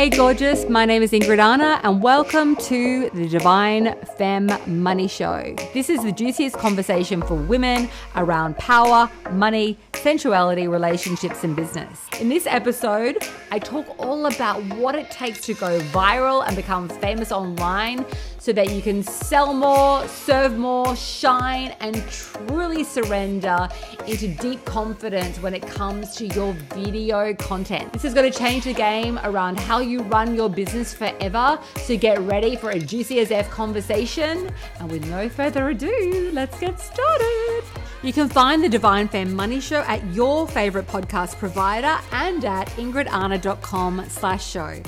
Hey, gorgeous. My name is Ingrid Arna, and welcome to the Divine Femme Money Show. This is the juiciest conversation for women around power, money, sensuality, relationships, and business. In this episode, I talk all about what it takes to go viral and become famous online so that you can sell more, serve more, shine, and truly surrender into deep confidence when it comes to your video content. This is going to change the game around how you run your business forever. So get ready for a juicy as F conversation. And with no further ado, let's get started. You can find the Divine Femme Money Show at your favorite podcast provider and at ingridarna.com slash show.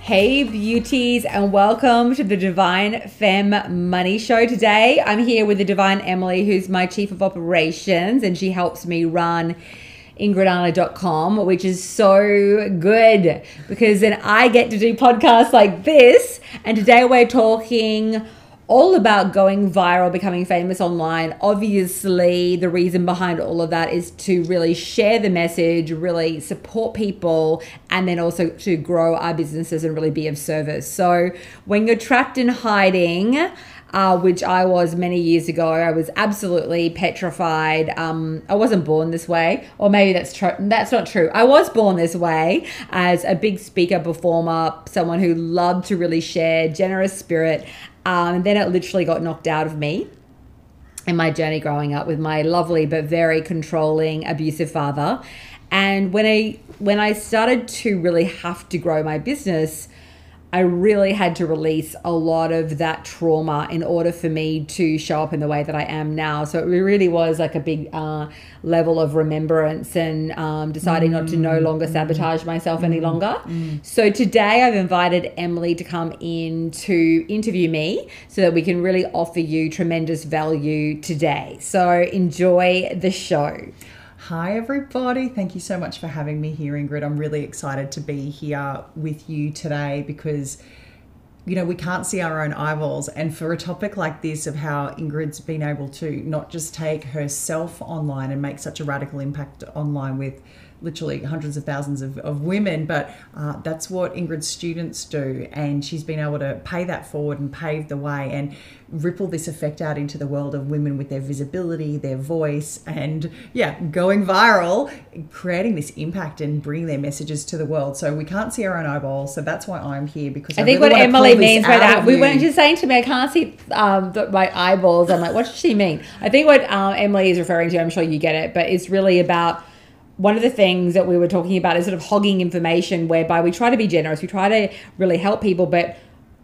Hey beauties and welcome to the Divine Femme Money Show. Today I'm here with the Divine Emily who's my Chief of Operations and she helps me run ingridarna.com which is so good because then I get to do podcasts like this and today we're talking all about going viral, becoming famous online. Obviously, the reason behind all of that is to really share the message, really support people, and then also to grow our businesses and really be of service. So, when you're trapped in hiding, uh, which I was many years ago. I was absolutely petrified. Um, I wasn't born this way, or maybe that's true. That's not true. I was born this way as a big speaker, performer, someone who loved to really share, generous spirit, um, and then it literally got knocked out of me in my journey growing up with my lovely but very controlling, abusive father. And when I when I started to really have to grow my business, I really had to release a lot of that trauma in order for me to show up in the way that I am now. So it really was like a big uh, level of remembrance and um, deciding mm. not to no mm. longer sabotage myself any mm. longer. Mm. So today I've invited Emily to come in to interview me so that we can really offer you tremendous value today. So enjoy the show. Hi, everybody. Thank you so much for having me here, Ingrid. I'm really excited to be here with you today because, you know, we can't see our own eyeballs. And for a topic like this, of how Ingrid's been able to not just take herself online and make such a radical impact online with literally hundreds of thousands of, of women, but uh, that's what Ingrid's students do. And she's been able to pay that forward and pave the way and ripple this effect out into the world of women with their visibility, their voice, and yeah, going viral, creating this impact and bringing their messages to the world. So we can't see our own eyeballs. So that's why I'm here because I, I think really what Emily means by that, we weren't just saying to me, I can't see um, the, my eyeballs. I'm like, what does she mean? I think what um, Emily is referring to, I'm sure you get it, but it's really about one of the things that we were talking about is sort of hogging information whereby we try to be generous we try to really help people but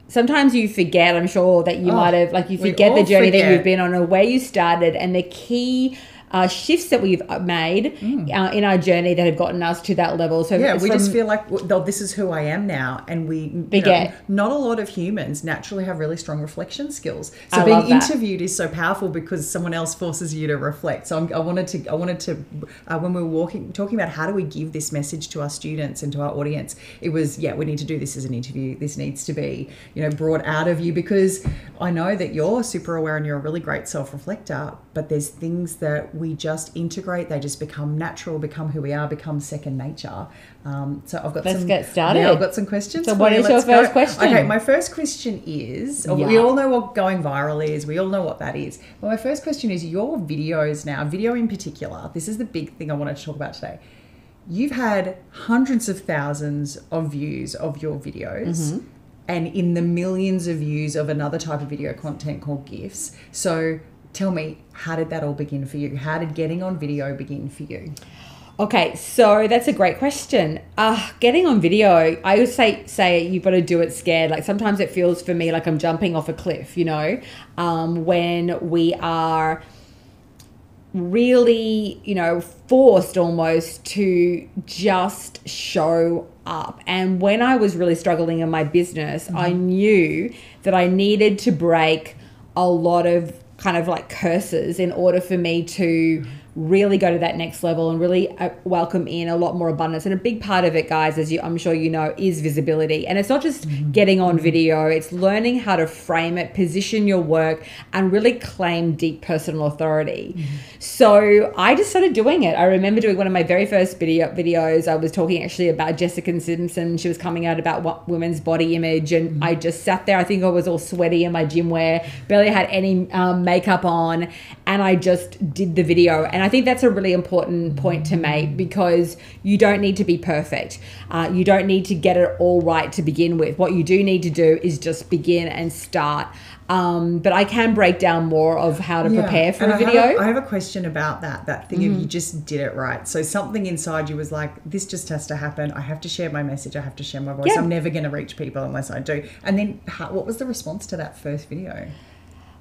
sometimes you forget i'm sure that you oh, might have like you forget the journey forget. that you've been on or where you started and the key uh, shifts that we've made mm. uh, in our journey that have gotten us to that level. So yeah, we from, just feel like well, this is who I am now, and we forget. Know, not a lot of humans naturally have really strong reflection skills. So I being interviewed is so powerful because someone else forces you to reflect. So I'm, i wanted to, I wanted to, uh, when we were walking, talking about how do we give this message to our students and to our audience, it was yeah, we need to do this as an interview. This needs to be you know brought out of you because I know that you're super aware and you're a really great self reflector, but there's things that we just integrate. They just become natural, become who we are, become second nature. Um, so I've got some. Let's some, get started. Yeah, I've got some questions. So what is your first go. question? Okay, my first question is yeah. we all know what going viral is. We all know what that is. But my first question is your videos now, video in particular. This is the big thing I wanted to talk about today. You've had hundreds of thousands of views of your videos. Mm-hmm and in the millions of views of another type of video content called GIFs. So tell me, how did that all begin for you? How did getting on video begin for you? Okay, so that's a great question. Uh, getting on video, I would say say you've got to do it scared. Like sometimes it feels for me like I'm jumping off a cliff. You know, um, when we are really, you know, forced almost to just show up. And when I was really struggling in my business, mm-hmm. I knew that I needed to break a lot of kind of like curses in order for me to really go to that next level and really uh, welcome in a lot more abundance. And a big part of it, guys, as you, I'm sure you know, is visibility. And it's not just mm-hmm. getting on video, it's learning how to frame it, position your work, and really claim deep personal authority. Mm-hmm. So I just started doing it. I remember doing one of my very first video videos. I was talking actually about Jessica Simpson. She was coming out about what women's body image, and mm-hmm. I just sat there. I think I was all sweaty in my gym wear, barely had any um, makeup on, and I just did the video. And I think that's a really important point to make because you don't need to be perfect. Uh, you don't need to get it all right to begin with. What you do need to do is just begin and start. Um, but I can break down more of how to yeah. prepare for and a video. I have a, I have a question about that. That thing mm-hmm. of you just did it right. So something inside you was like, this just has to happen. I have to share my message. I have to share my voice. Yeah. I'm never going to reach people unless I do. And then, how, what was the response to that first video?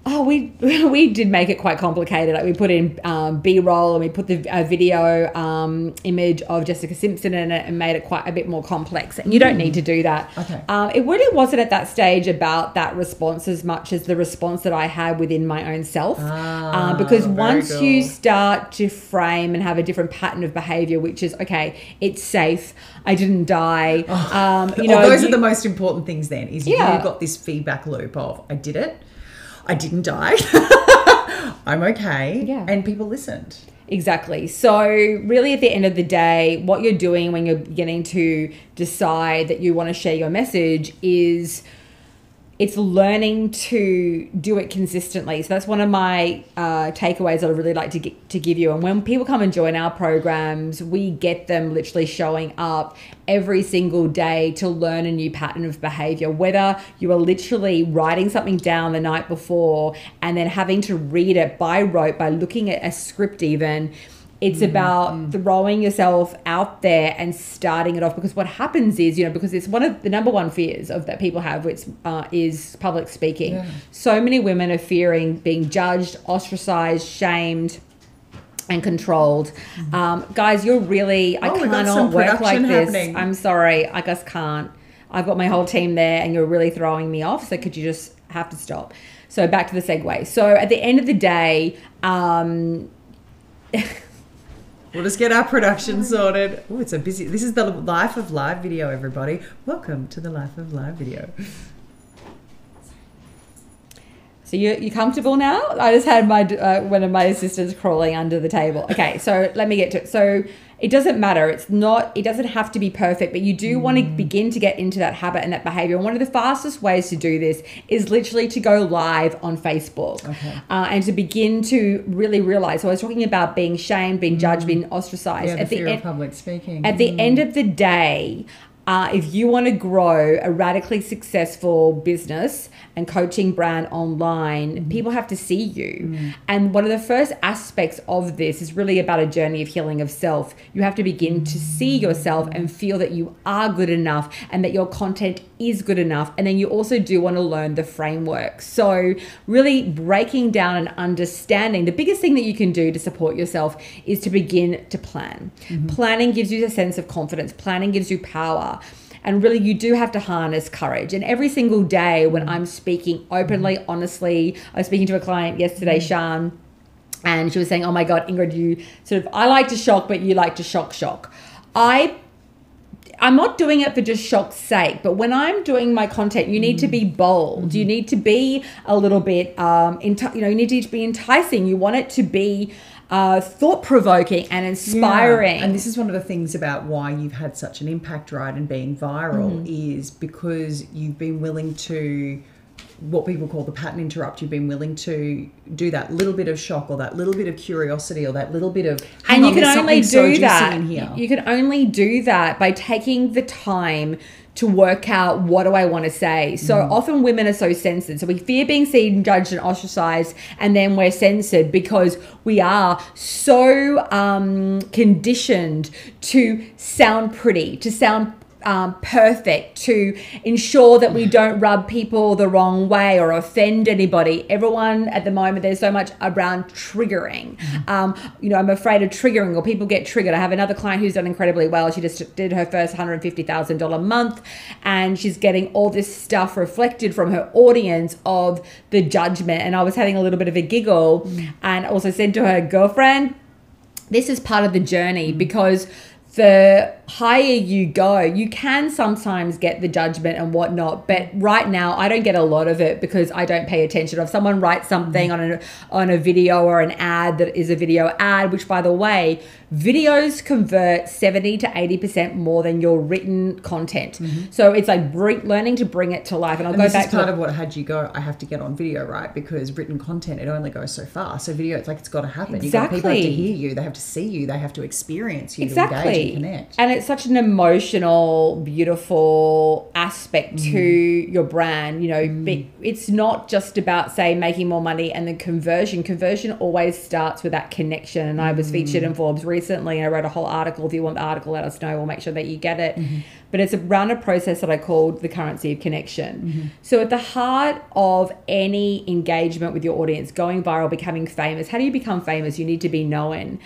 Oh, we we did make it quite complicated. Like we put in um, B roll and we put the uh, video um, image of Jessica Simpson in it and made it quite a bit more complex. And you don't need to do that. Okay. Um, it really wasn't at that stage about that response as much as the response that I had within my own self. Ah, uh, because once you start to frame and have a different pattern of behavior, which is okay, it's safe. I didn't die. Oh, um, you know, oh, those you, are the most important things. Then is yeah. you got this feedback loop of I did it I didn't die. I'm okay. Yeah. And people listened. Exactly. So, really, at the end of the day, what you're doing when you're beginning to decide that you want to share your message is it's learning to do it consistently. So that's one of my uh, takeaways that I really like to get, to give you. And when people come and join our programs, we get them literally showing up every single day to learn a new pattern of behavior. Whether you are literally writing something down the night before and then having to read it by rote by looking at a script even it's mm, about mm. throwing yourself out there and starting it off because what happens is, you know, because it's one of the number one fears of that people have, which uh, is public speaking. Yeah. So many women are fearing being judged, ostracized, shamed and controlled. Mm-hmm. Um, guys, you're really, I oh, cannot work like this. I'm sorry, I just can't. I've got my whole team there and you're really throwing me off. So could you just have to stop? So back to the segue. So at the end of the day, um, We'll just get our production sorted. Oh, it's a busy. This is the Life of Live video, everybody. Welcome to the Life of Live video. So you you comfortable now? I just had my uh, one of my assistants crawling under the table. Okay, so let me get to it. So it doesn't matter. It's not, it doesn't have to be perfect, but you do mm. want to begin to get into that habit and that behavior. And one of the fastest ways to do this is literally to go live on Facebook okay. uh, and to begin to really realize. So I was talking about being shamed, being judged, mm. being ostracized. Yeah, the at the fear of public speaking. At mm. the end of the day, uh, if you want to grow a radically successful business and coaching brand online, mm-hmm. people have to see you. Mm. And one of the first aspects of this is really about a journey of healing of self. You have to begin to see yourself and feel that you are good enough and that your content is good enough. And then you also do want to learn the framework. So, really breaking down and understanding the biggest thing that you can do to support yourself is to begin to plan. Mm-hmm. Planning gives you a sense of confidence, planning gives you power. And really, you do have to harness courage. And every single day when I'm speaking openly, honestly, I was speaking to a client yesterday, mm. Shan, and she was saying, Oh my God, Ingrid, you sort of, I like to shock, but you like to shock, shock. I I'm not doing it for just shock's sake, but when I'm doing my content, you need to be bold. Mm-hmm. You need to be a little bit, um, enti- you know, you need to be enticing. You want it to be uh, thought provoking and inspiring. Yeah. And this is one of the things about why you've had such an impact, right, and being viral mm. is because you've been willing to what people call the pattern interrupt. You've been willing to do that little bit of shock or that little bit of curiosity or that little bit of and you can only do so that. You can only do that by taking the time to work out what do I want to say. So mm. often women are so censored. So we fear being seen, judged, and ostracized, and then we're censored because we are so um, conditioned to sound pretty, to sound um, perfect to ensure that we don't rub people the wrong way or offend anybody. Everyone at the moment, there's so much around triggering. Um, you know, I'm afraid of triggering or people get triggered. I have another client who's done incredibly well. She just did her first $150,000 month and she's getting all this stuff reflected from her audience of the judgment. And I was having a little bit of a giggle and also said to her girlfriend, this is part of the journey because the higher you go, you can sometimes get the judgment and whatnot. But right now, I don't get a lot of it because I don't pay attention. If someone writes something mm. on a on a video or an ad that is a video ad, which by the way, videos convert seventy to eighty percent more than your written content. Mm-hmm. So it's like bring, learning to bring it to life. And I'll And go this back is to part of what had you go. I have to get on video, right? Because written content it only goes so far. So video, it's like it's got to happen. You got people have to hear you. They have to see you. They have to experience you to engage exactly and connect. and it's such an emotional beautiful aspect to Mm. your brand you know be, it's not just about say making more money and then conversion conversion always starts with that connection and i was featured Mm. in forbes recently and i wrote a whole article if you want the article let us know we'll make sure that you get it Mm-hmm. but it's around a process that i called the currency of connection Mm-hmm. so at the heart of any engagement with your audience going viral becoming famous how do you become famous you need to be known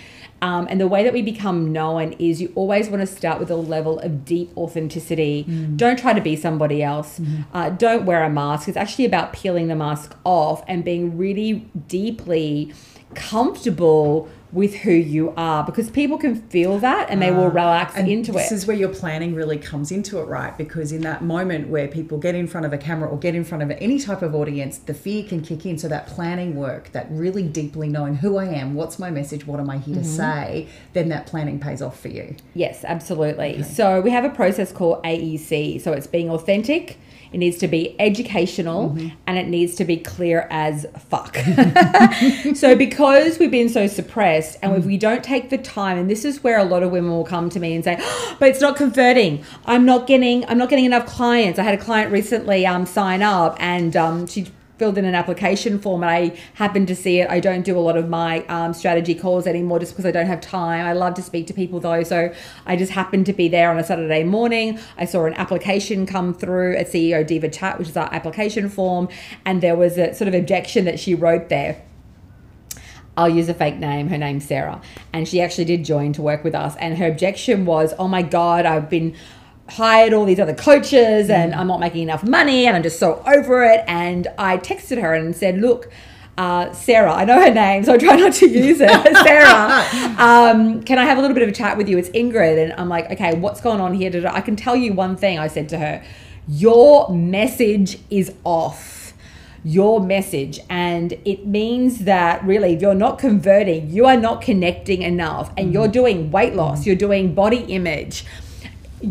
um, and the way that we become known is you always want to start with a level of deep authenticity. Don't try to be somebody else. Uh, don't wear a mask. It's actually about peeling the mask off and being really deeply comfortable with who you are because people can feel that and they will relax And into this is where your planning really comes into it, right? Because in that moment where people get in front of a camera or get in front of any type of audience, the fear can kick in. So that planning work, that really deeply knowing who I am, what's my message, what am I here to Mm-hmm. say, then that planning pays off for you. Yes, absolutely. So we have a process called AEC. So it's being authentic, it needs to be educational, and it needs to be clear as fuck. so because we've been so suppressed and if we don't take the time, and this is where a lot of women will come to me and say, "Oh, but it's not converting. I'm not getting I'm not getting enough clients. I had a client recently um sign up and um she filled in an application form and I happened to see it. I don't do a lot of my um, strategy calls anymore just because I don't have time. I love to speak to people though. So I just happened to be there on a Saturday morning. I saw an application come through at CEO Diva Chat, which is our application form. And there was a sort of objection that she wrote there. I'll use a fake name. Her name's Sarah. And she actually did join to work with us. And her objection was, oh my God, I've been hired all these other coaches and I'm not making enough money and I'm just so over it. And I texted her and said, look, uh, Sarah, I know her name, so I try not to use it. Sarah, um, can I have a little bit of a chat with you? It's Ingrid. And I'm like, okay, what's going on here? I can tell you one thing, I said to her, your message is off your message and it means that really if you're not converting you are not connecting enough and you're doing weight loss you're doing body image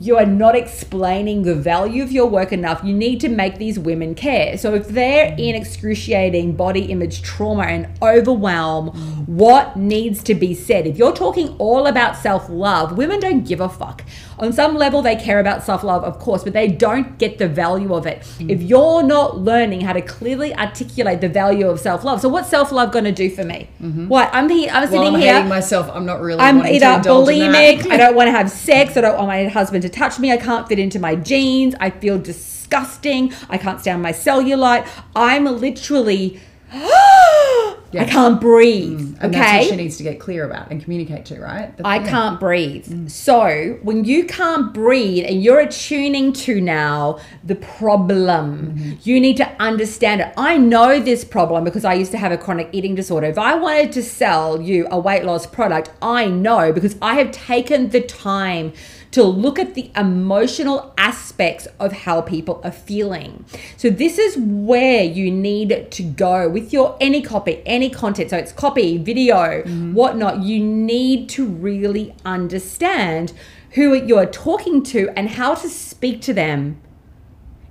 you are not explaining the value of your work enough. You need to make these women care. So if they're in excruciating body image trauma and overwhelm, what needs to be said? If you're talking all about self-love, women don't give a fuck. On some level they care about self-love, of course, but they don't get the value of it. Hmm. If you're not learning how to clearly articulate the value of self-love. So what's self-love going to do for me? Mm-hmm. What? I'm here I'm sitting While I'm here myself, I'm not really I'm either to indulge in bulimic. I don't want to have sex. I don't want my husband to touch me. I can't fit into my jeans. I feel disgusting. I can't stand my cellulite. I'm literally. I can't breathe. Mm. And that's what she needs to get clear about and communicate to, right? I can't breathe. So when you can't breathe and you're attuning to now the problem, you need to understand it. I know this problem because I used to have a chronic eating disorder. If I wanted to sell you a weight loss product, I know because I have taken the time to look at the emotional aspects of how people are feeling. So this is where you need to go with your any copy, any content. So it's copy, video, mm-hmm. whatnot. You need to really understand who you're talking to and how to speak to them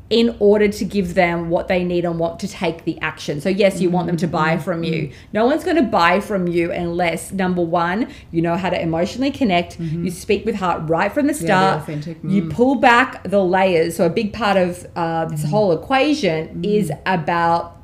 in order to give them what they need and want to take the action. So yes, you want them to buy mm-hmm. from you. No one's going to buy from you unless number 1, you know how to emotionally connect, mm-hmm. you speak with heart right from the start. authentic. You mm. pull back the layers. So a big part of uh, this mm. whole equation mm. is about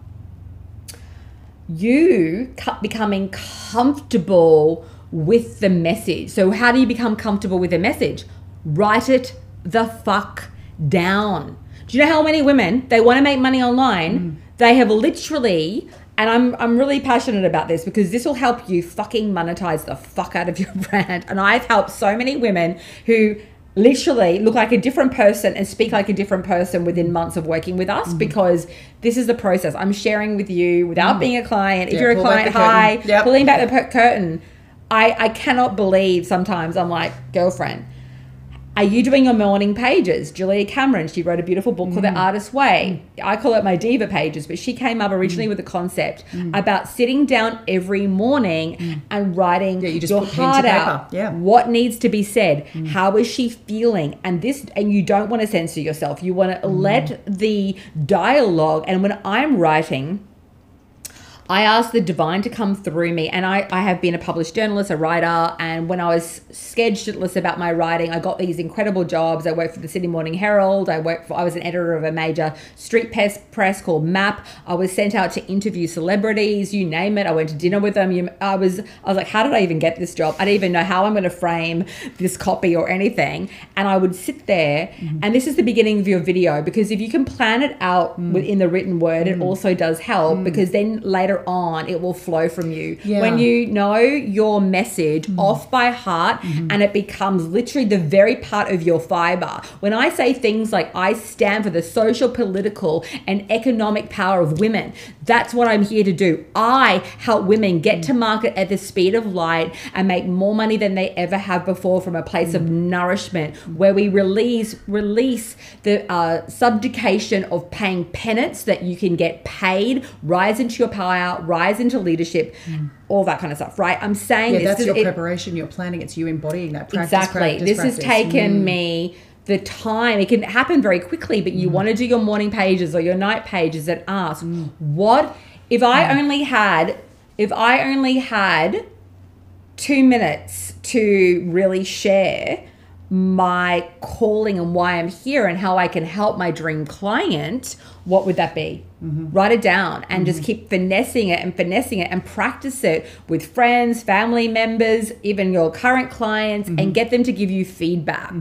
you becoming comfortable with the message. So, how do you become comfortable with the message? Write it the fuck down. Do you know how many women they want to make money online? They have literally, and I'm I'm really passionate about this because this will help you fucking monetize the fuck out of your brand. And I've helped so many women who literally look like a different person and speak like a different person within months of working with us because this is the process I'm sharing with you without being a client. If Yeah, you're a client, hi, Yep. pulling back the curtain. I, I cannot believe sometimes I'm like, girlfriend, are you doing your morning pages? Julia Cameron, she wrote a beautiful book called The Mm. Artist's Way. Mm. I call it my diva pages, but she came up originally Mm. with the concept mm. about sitting down every morning mm. and writing Yeah, you just your heart out. Yeah. What needs to be said? How is she feeling? And this, and you don't want to censor yourself. You want to let the dialogue. And when I'm writing, I asked the divine to come through me, and I, I have been a published journalist, a writer. And when I was scheduleless about my writing, I got these incredible jobs. I worked for the Sydney Morning Herald. I worked for I was an editor of a major street press press called MAP. I was sent out to interview celebrities, you name it. I went to dinner with them. You, I was I was like, how did I even get this job? I didn't even know how I'm going to frame this copy or anything. And I would sit there, mm-hmm. and this is the beginning of your video because if you can plan it out mm. within the written word, it mm. also does help mm. because then later on it will flow from you. Yeah. When you know your message mm. off by heart mm-hmm. and it becomes literally the very part of your fiber. When I say things like I stand for the social, political, and economic power of women, that's what I'm here to do. I help women get mm. to market at the speed of light and make more money than they ever have before from a place of mm. nourishment where we release release the uh, subjugation of paying penance that you can get paid, rise into your power, rise into leadership, all that kind of stuff, right? I'm saying Yeah, this that's is- your it- preparation, your planning. It's you embodying that practice. exactly. practice, this has practice. Mm. taken me the time. It can happen very quickly, but you want to do your morning pages or your night pages and ask, Mm. what if I only had if I only had two minutes to really share my calling and why I'm here and how I can help my dream client, what would that be? Mm-hmm. Write it down and just mm-hmm. keep finessing it and finessing it and practice it with friends, family members, even your current clients, and mm-hmm. get them to give you feedback.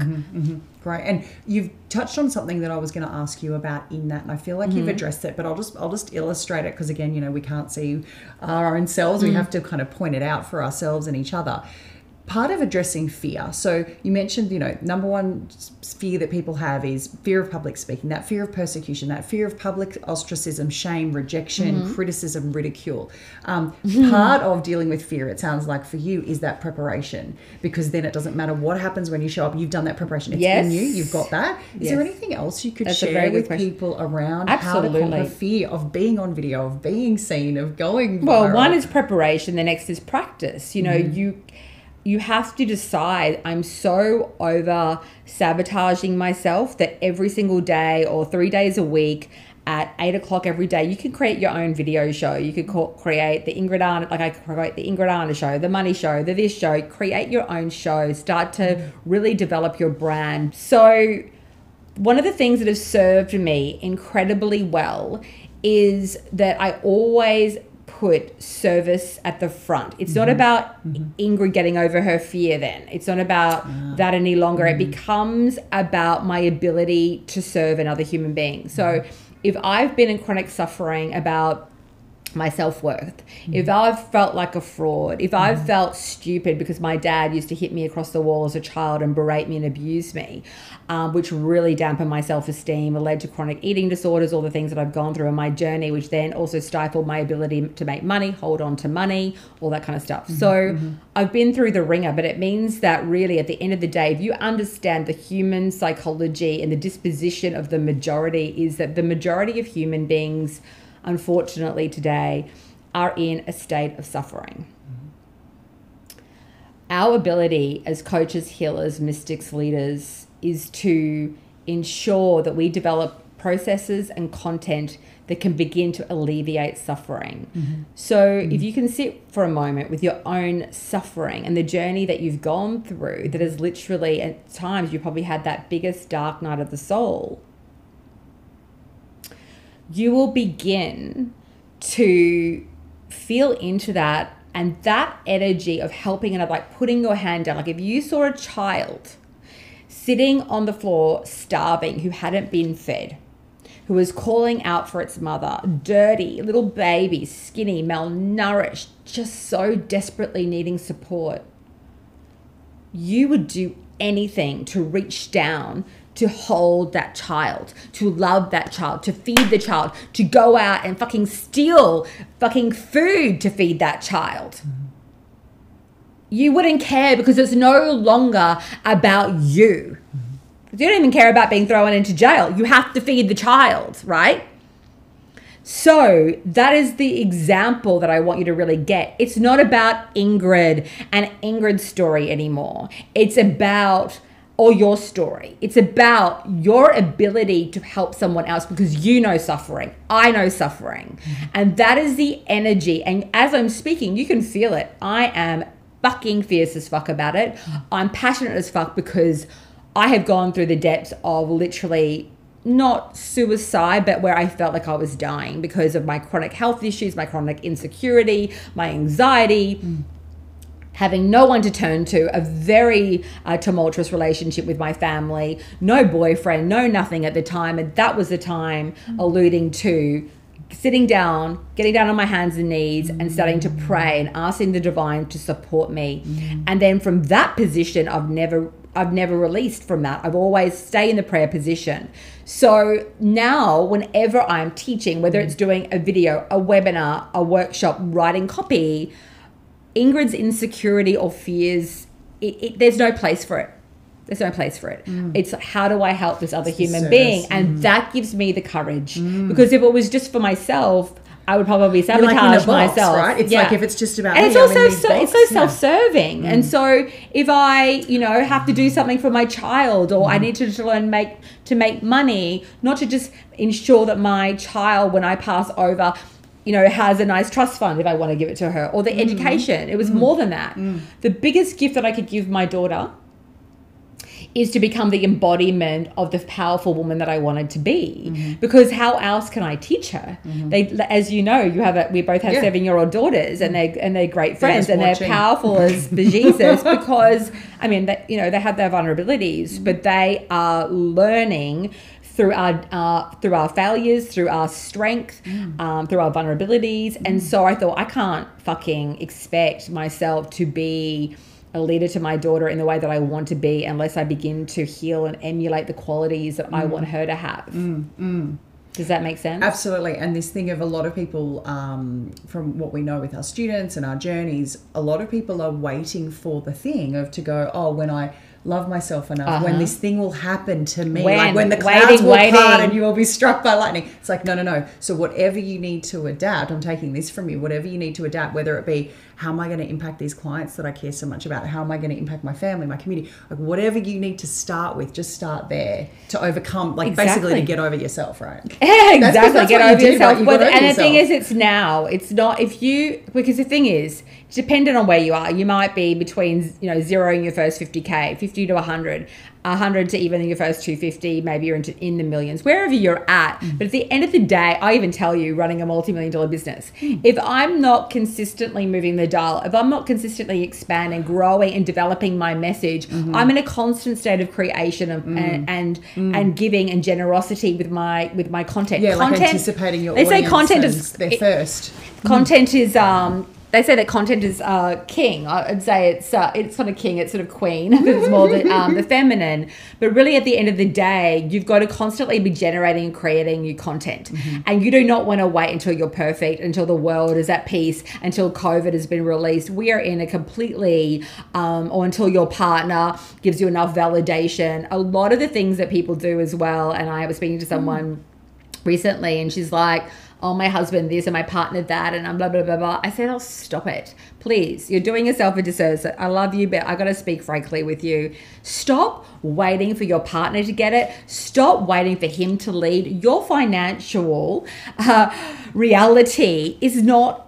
Great. And you've touched on something that I was going to ask you about in that, and I feel like Mm-hmm. you've mm. addressed it, but I'll just I'll just illustrate it because again, you know, we can't see our own selves. Mm. We have to kind of point it out for ourselves and each other. Part of addressing fear. So you mentioned, you know, number one fear that people have is fear of public speaking, that fear of persecution, that fear of public ostracism, shame, rejection, Mm-hmm. criticism, ridicule. Um, Part of dealing with fear, it sounds like for you, is that preparation because then it doesn't matter what happens when you show up. You've done that preparation. It's Yes. in you. You've got that. Is there anything else you could That's share with question. people around how to conquer fear of being on video, of being seen, of going? Viral? Well, one is preparation, the next is practice. You know, you you have to decide I'm so over sabotaging myself that every single day or three days a week at eight o'clock every day, you can create your own video show. You could call, create the Ingrid Arna, like I create the Ingrid Arna show, the Money Show, the This Show. Create your own show. Start to really develop your brand. So one of the things that has served me incredibly well is that I always put service at the front. It's not mm-hmm. about mm-hmm. Ingrid getting over her fear then. It's not about ah. that any longer. It mm-hmm. becomes about my ability to serve another human being. So if I've been in chronic suffering about my self worth. Mm. If I've felt like a fraud, if I've mm. felt stupid because my dad used to hit me across the wall as a child and berate me and abuse me, um, which really dampened my self esteem, led to chronic eating disorders, all the things that I've gone through in my journey, which then also stifled my ability to make money, hold on to money, all that kind of stuff. Mm-hmm, so mm-hmm. I've been through the ringer, but it means that really at the end of the day, if you understand the human psychology and the disposition of the majority, is that the majority of human beings unfortunately today are in a state of suffering. Our ability as coaches, healers, mystics, leaders is to ensure that we develop processes and content that can begin to alleviate suffering. Mm-hmm. So, if you can sit for a moment with your own suffering and the journey that you've gone through, that is literally at times you probably had that biggest dark night of the soul you will begin to feel into that and that energy of helping another, like putting your hand down. Like if you saw a child sitting on the floor starving who hadn't been fed, who was calling out for its mother, dirty, little baby, skinny, malnourished, just so desperately needing support, you would do anything to reach down to hold that child, to love that child, to feed the child, to go out and fucking steal fucking food to feed that child. you wouldn't care because it's no longer about you. You don't even care about being thrown into jail. You have to feed the child, right? So that is the example that I want you to really get. It's not about Ingrid and Ingrid's story anymore. It's about or your story. It's about your ability to help someone else because you know suffering. I know suffering. Mm-hmm. And that is the energy. And as I'm speaking, you can feel it. I am fucking fierce as fuck about it. I'm passionate as fuck because I have gone through the depths of literally not suicide, but where I felt like I was dying because of my chronic health issues, my chronic insecurity, my anxiety. Mm. Having no one to turn to, a very uh, tumultuous relationship with my family, no boyfriend, no nothing at the time. And that was the time mm. alluding to sitting down, getting down on my hands and knees, and starting to pray and asking the divine to support me. Mm. And then from that position, I've never I've never released from that. I've always stay in the prayer position. So now, whenever I'm teaching, whether it's doing a video, a webinar, a workshop, writing copy, Ingrid's insecurity or fears, it, it, there's no place for it. There's no place for it. Mm. It's how do I help this other it's human being? And mm. that gives me the courage. Mm. Because if it was just for myself, I would probably sabotage like box, myself. Right? It's yeah. like if it's just about and me, it's also so, it's so self-serving. Yeah. And mm. so if I, you know, have to do something for my child, or mm. I need to, to learn make to make money, not to just ensure that my child, when I pass over, you know, has a nice trust fund if I want to give it to her, or the mm. education. It was mm. more than that. Mm. The biggest gift that I could give my daughter is to become the embodiment of the powerful woman that I wanted to be. Mm-hmm. Because how else can I teach her? Mm-hmm. They, as you know, you have a, we both have yeah. seven year old daughters, and they and they're great friends, and watching. they're powerful as bejesus. because I mean, that you know, they have their vulnerabilities, mm-hmm. but they are learning through our uh, through our failures, through our strength, mm. um, through our vulnerabilities. Mm. And so I thought I can't fucking expect myself to be a leader to my daughter in the way that I want to be unless I begin to heal and emulate the qualities that mm. I want her to have. Mm, mm. Does that make sense? Absolutely. And this thing of a lot of people, um, from what we know with our students and our journeys, a lot of people are waiting for the thing of to go, oh, when I love myself enough uh-huh. when this thing will happen to me when? like when the clouds waiting, will waiting. part and you will be struck by lightning it's like no no no so whatever you need to adapt i'm taking this from you whatever you need to adapt whether it be how am I going to impact these clients that I care so much about? How am I going to impact my family, my community? Like whatever you need to start with, just start there to overcome, like exactly. basically to get over yourself, right? Yeah, exactly. That's get over yourself. Right? You and yourself. the thing is, it's now. It's not if you because the thing is, depending on where you are, you might be between you know zero in your first 50k, 50 to 100, 100 to even your first 250 maybe you're into in the millions wherever you're at mm. but at the end of the day i even tell you running a multi-million dollar business mm. if i'm not consistently moving the dial if i'm not consistently expanding growing and developing my message mm-hmm. i'm in a constant state of creation of, mm. and and, mm. and, giving and generosity with my with my content yeah content, like anticipating your they say content is their first content is um they say that content is uh, king. I'd say it's uh, it's not a king, it's sort of queen. it's more the, um, the feminine. But really, at the end of the day, you've got to constantly be generating and creating new content. Mm-hmm. And you do not want to wait until you're perfect, until the world is at peace, until COVID has been released. We are in a completely, um, or until your partner gives you enough validation. A lot of the things that people do as well. And I was speaking to someone mm. Recently, and she's like, oh, my husband this and my partner that, and I'm blah, blah, blah, blah. I said, oh, stop it. Please. You're doing yourself a disservice. I love you, but I got to speak frankly with you. Stop waiting for your partner to get it. Stop waiting for him to lead. Your financial uh, reality is not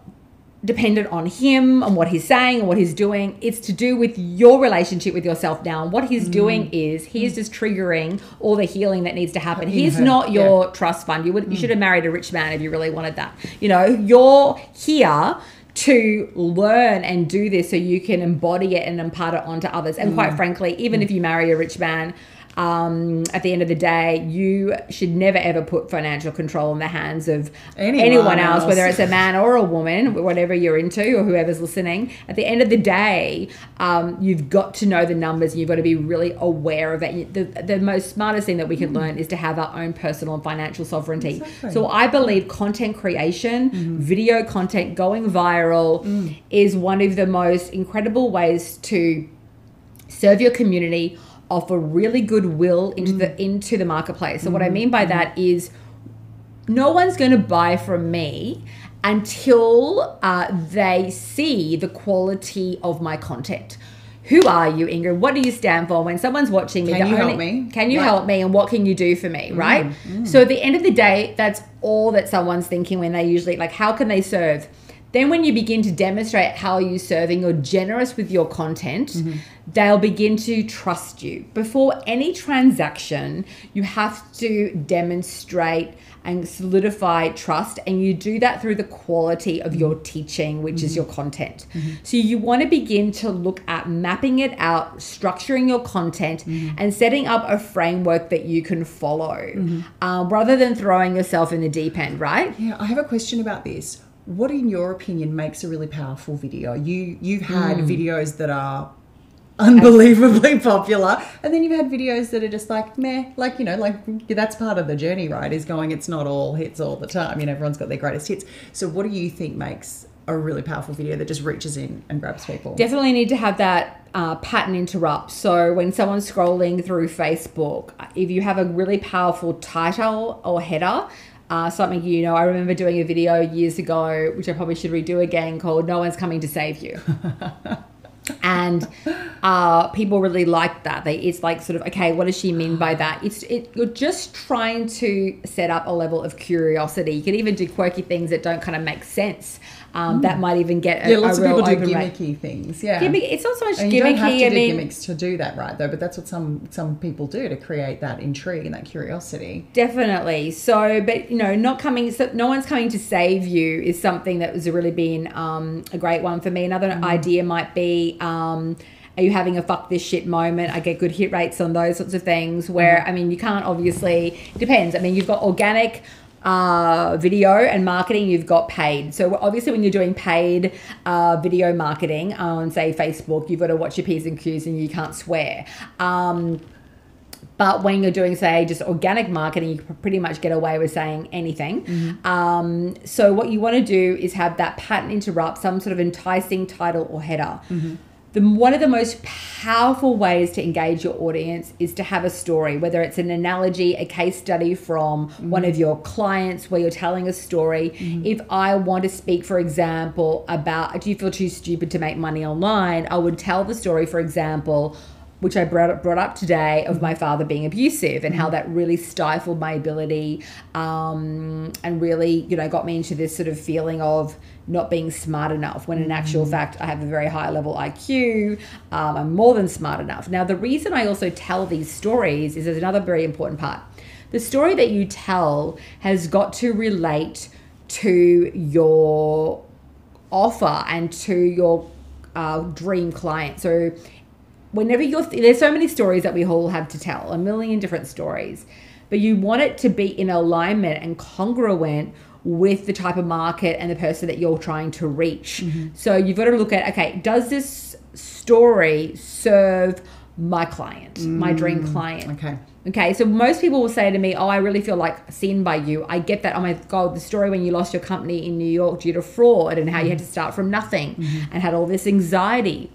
dependent on him and what he's saying and what he's doing. It's to do with your relationship with yourself now. And what he's mm. doing is he's just triggering all the healing that needs to happen. he's not your yeah. trust fund. You would mm. you should have married a rich man if you really wanted that. You know, you're here to learn and do this so you can embody it and impart it onto others. And mm. quite frankly, even mm. if you marry a rich man, um, at the end of the day, you should never ever put financial control in the hands of Anyone anyone else, else. whether it's a man or a woman, whatever you're into or whoever's listening. At the end of the day, um, you've got to know the numbers you've got to be really aware of it. The, the most smartest thing that we can learn is to have our own personal and financial sovereignty. Exactly. So I believe content creation, video content going viral is one of the most incredible ways to serve your community, offer really good will into the mm. into the marketplace. So what I mm. mean by that mm. is no one's going to buy from me until uh, they see the quality of my content. Who are you, Ingrid? What do you stand for? When someone's watching me, Can you help me? Can you Yeah. help me? And what can you do for me? Right. So at the end of the day, that's all that someone's thinking when they usually like, how can they serve? Then when you begin to demonstrate how you're serving, you're generous with your content, mm-hmm. they'll begin to trust you. Before any transaction, you have to demonstrate and solidify trust and you do that through the quality of your mm-hmm. teaching which is your mm-hmm. content. So you want to begin to look at mapping it out structuring your content and setting up a framework that you can follow um, rather than throwing yourself in the deep end right? Yeah, I have a question about this. What, in your opinion, makes a really powerful video? You you've had Hmm. videos that are unbelievably popular, and then you've had videos that are just like meh, like you know, like that's part of the journey, right? Is going, it's not all hits all the time. You know, everyone's got their greatest hits. So, what do you think makes a really powerful video that just reaches in and grabs people? definitely need to have that uh, pattern interrupt. So when someone's scrolling through Facebook, if you have a really powerful title or header, uh, something you know, I remember doing a video years ago, which I probably should redo again, called "No One's Coming to Save You." and uh, people really like that. They, it's like sort of okay, what does she mean by that? It's it, you're just trying to set up a level of curiosity. You can even do quirky things that don't kind of make sense. Um, That might even get a. Yeah, lots a of people do open rate. gimmicky things. Yeah. Gimmick, it's not so much And gimmicky. you don't have to I do mean, gimmicks to do that, right? Though, but that's what some some people do to create that intrigue and that curiosity. definitely. So, but you know, not coming. So no one's coming to save you is something that was really been um, a great one for me. Another idea might be. Um, are you having a fuck this shit moment? I get good hit rates on those sorts of things. Where I mean, you can't obviously it depends. I mean, you've got organic uh, video and marketing, you've got paid. So obviously, when you're doing paid uh, video marketing on, say, Facebook, you've got to watch your p's and q's and you can't swear. Um, but when you're doing, say, just organic marketing, you can pretty much get away with saying anything. Um, so, what you want to do is have that pattern interrupt, some sort of enticing title or header. The, one of the most powerful ways to engage your audience is to have a story, whether it's an analogy, a case study from one of mm. your clients where you're telling a story. Mm-hmm. If I want to speak, for example, about do you feel too stupid to make money online, I would tell the story, for example, which I brought up, brought up today of my father being abusive and how that really stifled my ability um, and really, you know, got me into this sort of feeling of not being smart enough when in actual fact I have a very high level IQ. Um, I'm more than smart enough. Now, the reason I also tell these stories is there's another very important part. The story that you tell has got to relate to your offer and to your uh, dream client. So whenever you're there's so many stories that we all have to tell, a million different stories, but you want it to be in alignment and congruent with the type of market and the person that you're trying to reach. Mm-hmm. So you've got to look at okay, does this story serve my client, my dream mm, client? Okay. Okay, so most people will say to me, "Oh, I really feel like seen by you." I get that. Oh my god, the story when you lost your company in New York due to fraud and how you mm-hmm. had to start from nothing mm-hmm. and had all this anxiety.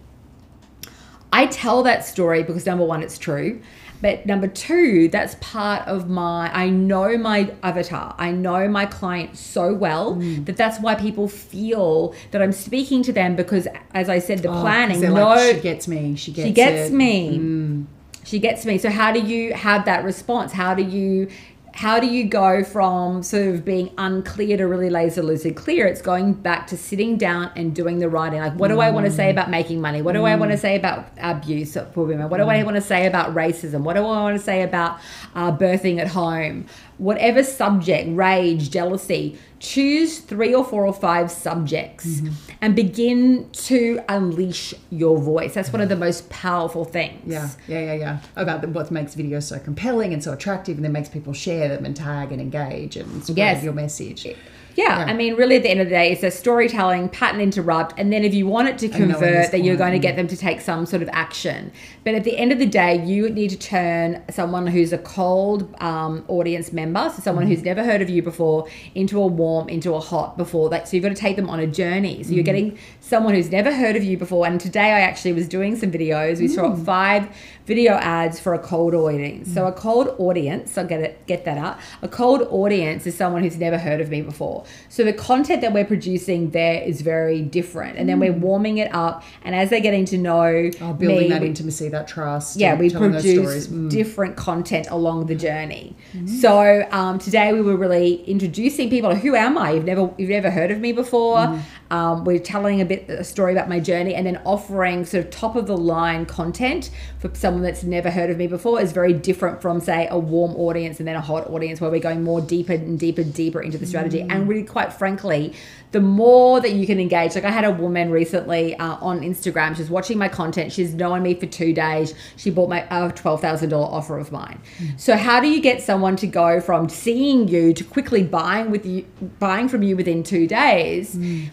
I tell that story because number one, it's true. But number two, that's part of my, I know my avatar. I know my client so well that that's why people feel that I'm speaking to them because, as I said, the Oh, planning, no, like, she gets me. She gets she gets it." Mm. me. She gets me. So how do you have that response? How do you how do you go from sort of being unclear to really laser lucid clear? It's going back to sitting down and doing the writing. Like, what do I want to say mm. about making money? What do I want to mm. say about abuse for women? What do I mm. want to say about racism? What do I want to say about uh, birthing at home? Whatever subject, rage, jealousy, choose three or four or five subjects mm-hmm. and begin to unleash your voice. That's one of the most powerful things. Yeah, yeah, yeah, yeah. About what makes videos so compelling and so attractive and then makes people share them and tag and engage and spread yes. your message. Yeah, yeah, I mean, really, at the end of the day, it's a storytelling, pattern interrupt, and then if you want it to convert, then you're going to get them to take some sort of action. But at the end of the day, you need to turn someone who's a cold um, audience member, so someone mm-hmm. who's never heard of you before, into a warm, into a hot before that. So you've got to take them on a journey. So mm-hmm. you're getting someone who's never heard of you before. And today, I actually was doing some videos. We mm. saw five video ads for a cold audience. Mm. So a cold audience, I'll get it, get that out. A cold audience is someone who's never heard of me before. So the content that we're producing there is very different, and then we're mm. warming it up. And as they're getting to know, oh, building me, that intimacy, that trust. Yeah, we produce mm. different content along the journey. Mm. So um, today we were really introducing people. Who am I? You've never you've never heard of me before. Mm. Um, we're telling a bit a story about my journey, and then offering sort of top of the line content for someone that's never heard of me before is very different from say a warm audience and then a hot audience where we're going more deeper and deeper, deeper into the strategy. Mm. And really, quite frankly, the more that you can engage. Like I had a woman recently uh, on Instagram. She's watching my content. She's known me for two days. She bought my thousand dollar offer of mine. Mm. So how do you get someone to go from seeing you to quickly buying with you, buying from you within two days? Mm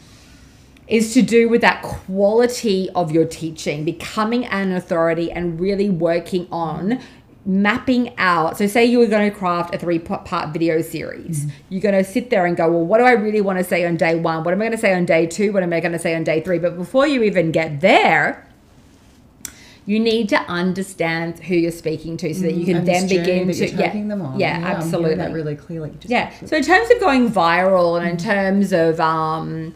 is to do with that quality of your teaching, becoming an authority and really working on mapping out. So, say you were going to craft a three part video series. Mm-hmm. You're going to sit there and go, Well, what do I really want to say on day one? What am I going to say on day two? What am I going to say on day three? But before you even get there, you need to understand who you're speaking to so that you can and then begin to yeah, them on. yeah, yeah absolutely that really clearly yeah so in terms of going viral and in mm. terms of um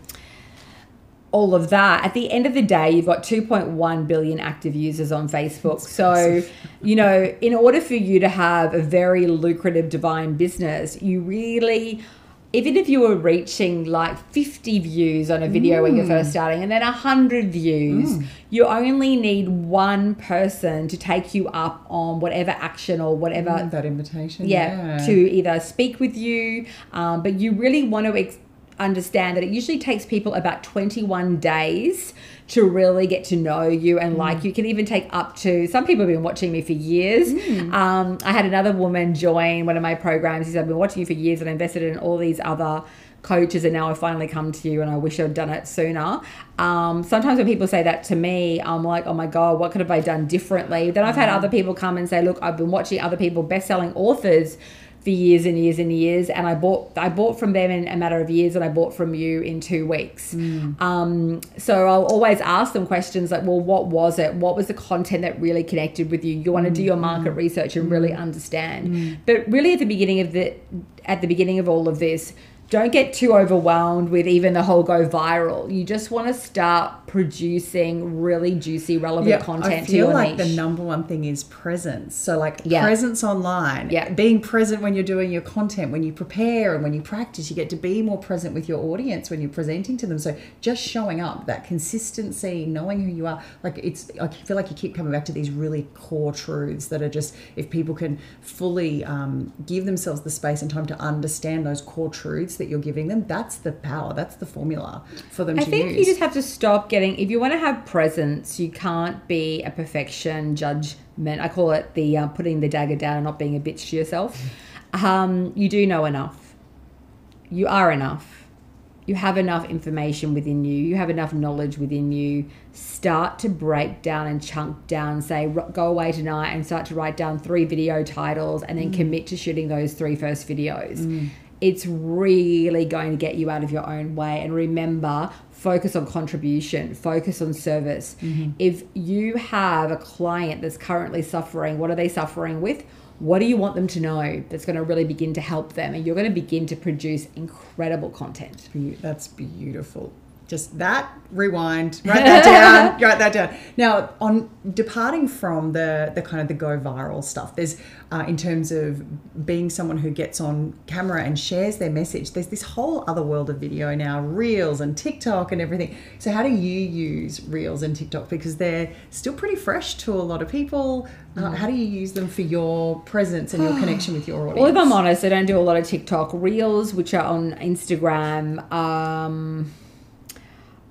all of that at the end of the day you've got 2.1 billion active users on facebook so you know in order for you to have a very lucrative divine business you really even if you were reaching like 50 views on a video mm. when you're first mm. starting and then 100 views mm. you only need one person to take you up on whatever action or whatever mm, that invitation yeah, yeah, to either speak with you um, but you really want to ex- understand that it usually takes people about 21 days to really get to know you and mm. like you. can even take up to some people have been watching me for years. Mm. Um, I had another woman join one of my programs. He said, I've been watching you for years and I invested in all these other coaches and now I finally come to you and I wish I'd done it sooner. Um, sometimes when people say that to me, I'm like, oh my God, what could have I done differently? Then I've had mm. other people come and say, look, I've been watching other people, best-selling authors for years and years and years and I bought I bought from them in a matter of years and I bought from you in two weeks mm. um, so I'll always ask them questions like well what was it what was the content that really connected with you you want to do your market mm. research and really mm. understand mm. but really at the beginning of the at the beginning of all of this don't get too overwhelmed with even the whole go viral. You just want to start producing really juicy, relevant yeah, content. I feel like niche. the number one thing is presence. So like yeah. presence online. Yeah. Being present when you're doing your content, when you prepare and when you practice, you get to be more present with your audience when you're presenting to them. So just showing up, that consistency, knowing who you are. Like it's I feel like you keep coming back to these really core truths that are just if people can fully um, give themselves the space and time to understand those core truths that you're giving them, that's the power, that's the formula for them I to think you just have to stop getting, if you want to have presence, you can't be a perfection judgment. I call it the uh, putting the dagger down and not being a bitch to yourself. Um, you do know enough. You are enough. You have enough information within you. You have enough knowledge within you. Start to break down and chunk down. Say, go away tonight and start to write down three video titles and then mm. commit to shooting those three first videos. Mm it's really going to get you out of your own way. And remember, focus on contribution, focus on service. Mm-hmm. If you have a client that's currently suffering, what are they suffering with? What do you want them to know that's going to really begin to help them? And you're going to begin to produce incredible content. That's beautiful. Just that rewind write that down write that down. Now on departing from the the kind of the go viral stuff there's uh, in terms of being someone who gets on camera and shares their message there's this whole other world of video now reels and tiktok and everything. So how do you use reels and tiktok? Because they're still pretty fresh to a lot of people. Uh, how do you use them for your presence and your connection with your audience? Well, if I'm honest, I don't do a lot of TikTok. Reels, which are on Instagram. Um,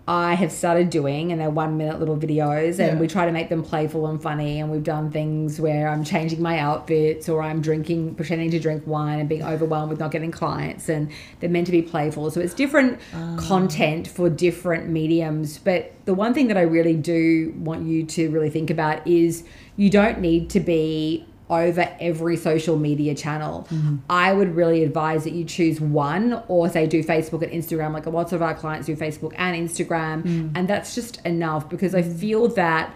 I have started doing, and they're one minute little videos, and Yeah. we try to make them playful and funny. And we've done things where I'm changing my outfits, or I'm drinking, pretending to drink wine, and being overwhelmed with not getting clients, and they're meant to be playful. So it's different ah. content for different mediums. But the one thing that I really do want you to really think about is you don't need to be over every social media channel. Mm-hmm. I would really advise that you choose one or say do Facebook and Instagram. Like lots of our clients do Facebook and Instagram, mm. and that's just enough because I mm. feel that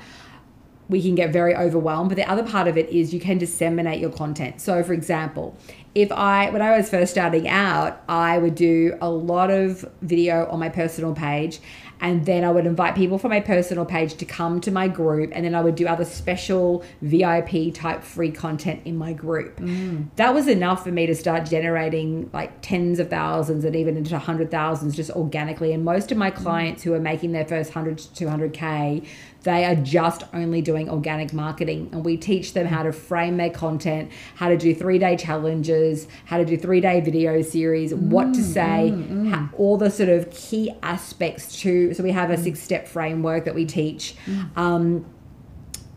we can get very overwhelmed. But the other part of it is you can disseminate your content. So, for example, if I, when I was first starting out, I would do a lot of video on my personal page. And then I would invite people from my personal page to come to my group. And then I would do other special VIP type free content in my group. Mm. That was enough for me to start generating like tens of thousands and even into hundred thousands just organically. And most of my mm. clients who are making their first 100 to 200K, they are just only doing organic marketing. And we teach them how to frame their content, how to do three day challenges, how to do three day video series, what to mm, say, mm, ha- mm. all the sort of key aspects to. So we have a six step framework that we teach. Um,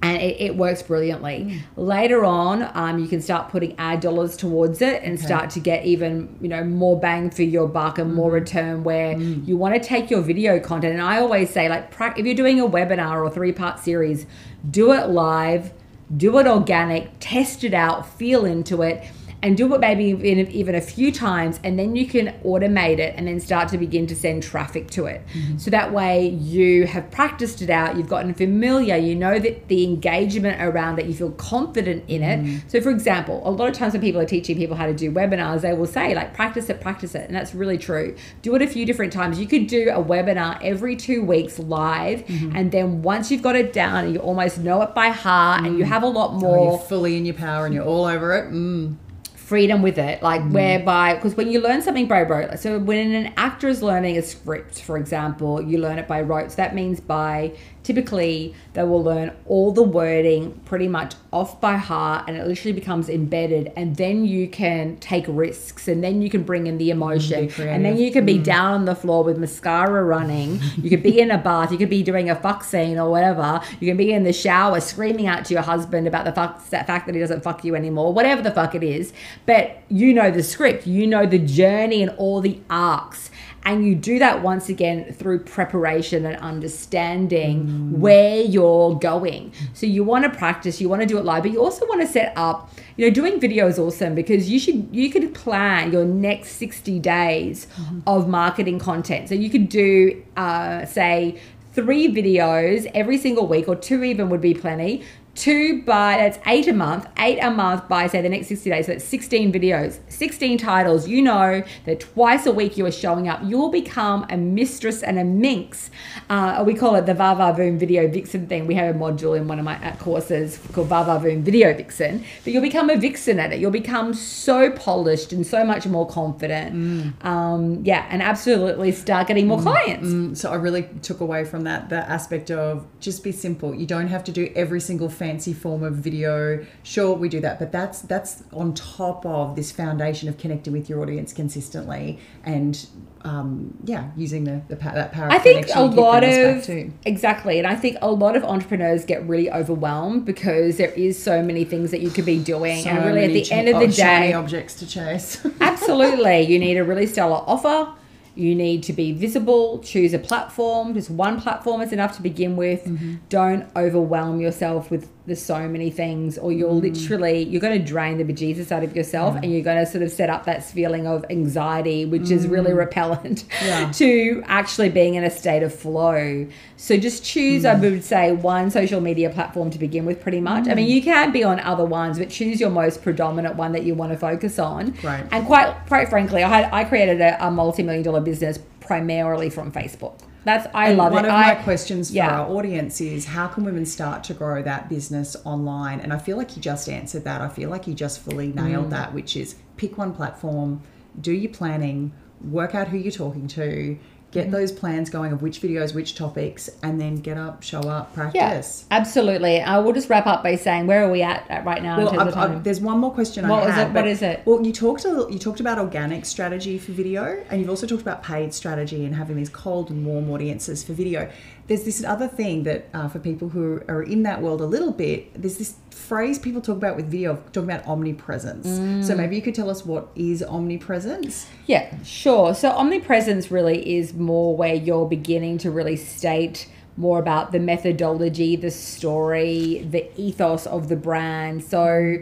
and it, it works brilliantly. Mm. Later on, um, you can start putting ad dollars towards it and start to get even you know more bang for your buck and more mm. return. Where mm. you want to take your video content, and I always say like if you're doing a webinar or three part series, do it live, do it organic, test it out, feel into it. And do it maybe even, even a few times, and then you can automate it and then start to begin to send traffic to it. Mm-hmm. So that way you have practiced it out, you've gotten familiar, you know that the engagement around it, you feel confident in it. Mm-hmm. So, for example, a lot of times when people are teaching people how to do webinars, they will say, like, practice it, practice it. And that's really true. Do it a few different times. You could do a webinar every two weeks live, mm-hmm. and then once you've got it down and you almost know it by heart and you mm. have a lot Oh, more you're fully in your power and you're all over it mm. Freedom with it like mm. whereby because when you learn something by rote so when an actor is learning a script for example you learn it by rote. So that means by typically they will learn all the wording pretty much off by heart and it literally becomes embedded and then you can take risks and then you can bring in the mm, emotion. Creative. and then you can be mm. down on the floor with mascara running. You could be in a bath. You could be doing a fuck scene or whatever. You can be in the shower screaming out to your husband about the fuck, that fact that he doesn't fuck you anymore whatever the fuck it is. But you know the script. You know the journey and all the arcs and you do that once again through preparation and understanding where you're going. So you want to practice, you want to do it live, but you also want to set up, you know, doing video is awesome because you should you could plan your next 60 days of marketing content. So you could do uh, say three videos every single week or two even would be plenty two by that's eight a month eight a month by say the next 60 days. So that's 16 videos 16 titles. You know that twice a week you are showing up. You'll become a mistress and a minx. Uh, we call it the Vava Voom video vixen thing. We have a module in one of my uh, courses called Vava Voom video vixen. But you'll become a vixen at it. You'll become so polished and so much more confident. Um, yeah and absolutely start getting more clients. Mm, so I really took away from that the aspect of just be simple. You don't have to do every single fancy form of video. Sure, we do that, but that's that's on top of this foundation of connecting with your audience consistently and um, yeah, using the, the that power. I think a lot of exactly, and I think a lot of entrepreneurs get really overwhelmed because there is so many things that you could be doing, So and really at the cha- end of the oh, day, objects to chase. absolutely, you need a really stellar offer. You need to be visible. Choose a platform. Just one platform is enough to begin with. Mm-hmm. Don't overwhelm yourself with the so many things, or you're Mm. literally you're going to drain the bejesus out of yourself, and you're going to sort of set up that feeling of anxiety, which is really repellent Mm. Yeah. to actually being in a state of flow. So just choose, Mm. I would say, one social media platform to begin with, pretty much. I mean, Mm. you can be on other ones, but choose your most predominant one that you want to focus on. Right. And quite, quite frankly, I had I created a, a multi-million dollar business primarily from Facebook. That's I And love one it. of I, my questions for yeah. our audience is how can women start to grow that business online? And I feel like you just answered that. I feel like you just fully nailed Mm. that, which is pick one platform, do your planning, work out who you're talking to, get Mm-hmm. those plans going of which videos, which topics, and then get up, show up, practice. Yeah, absolutely. I will just wrap up by saying, where are we at, at right now in Well, terms I've, time? I've, there's one more question What I had. it? What is it? Well, you talked a, you talked about organic strategy for video, and you've also talked about paid strategy and having these cold and warm audiences for video. There's this other thing that uh, for people who are in that world a little bit, there's this phrase people talk about with video, talking about omnipresence. Mm. So maybe you could tell us what is omnipresence? Yeah, sure. So omnipresence really is more where you're beginning to really state more about the methodology, the story, the ethos of the brand. So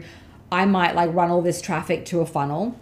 I might like run all this traffic to a funnel.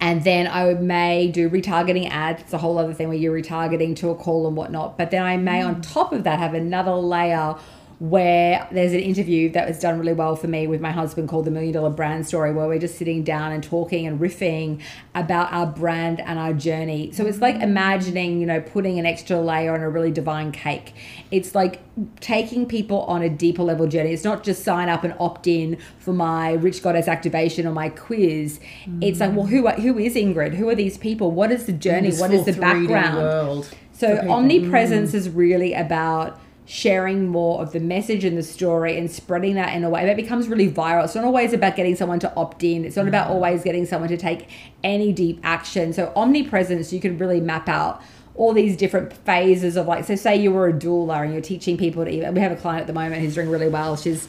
And then I may do retargeting ads. It's a whole other thing where you're retargeting to a call and whatnot. But then I may, on top of that, have another layer where there's an interview that was done really well for me with my husband called the Million Dollar Brand Story, where we're just sitting down and talking and riffing about our brand and our journey. So it's like imagining, you know, putting an extra layer on a really divine cake. It's like taking people on a deeper level journey. It's not just sign up and opt in for my Rich Goddess activation or my quiz. It's like, well, who are, who is Ingrid? Who are these people? What is the journey? What is the background? World So omnipresence is really about sharing more of the message and the story and spreading that in a way that becomes really viral. It's not always about getting someone to opt in. It's not about mm. always getting someone to take any deep action. So omnipresence, you can really map out all these different phases of like so say you were a doula and you're teaching people to even we have a client at the moment who's doing really well she's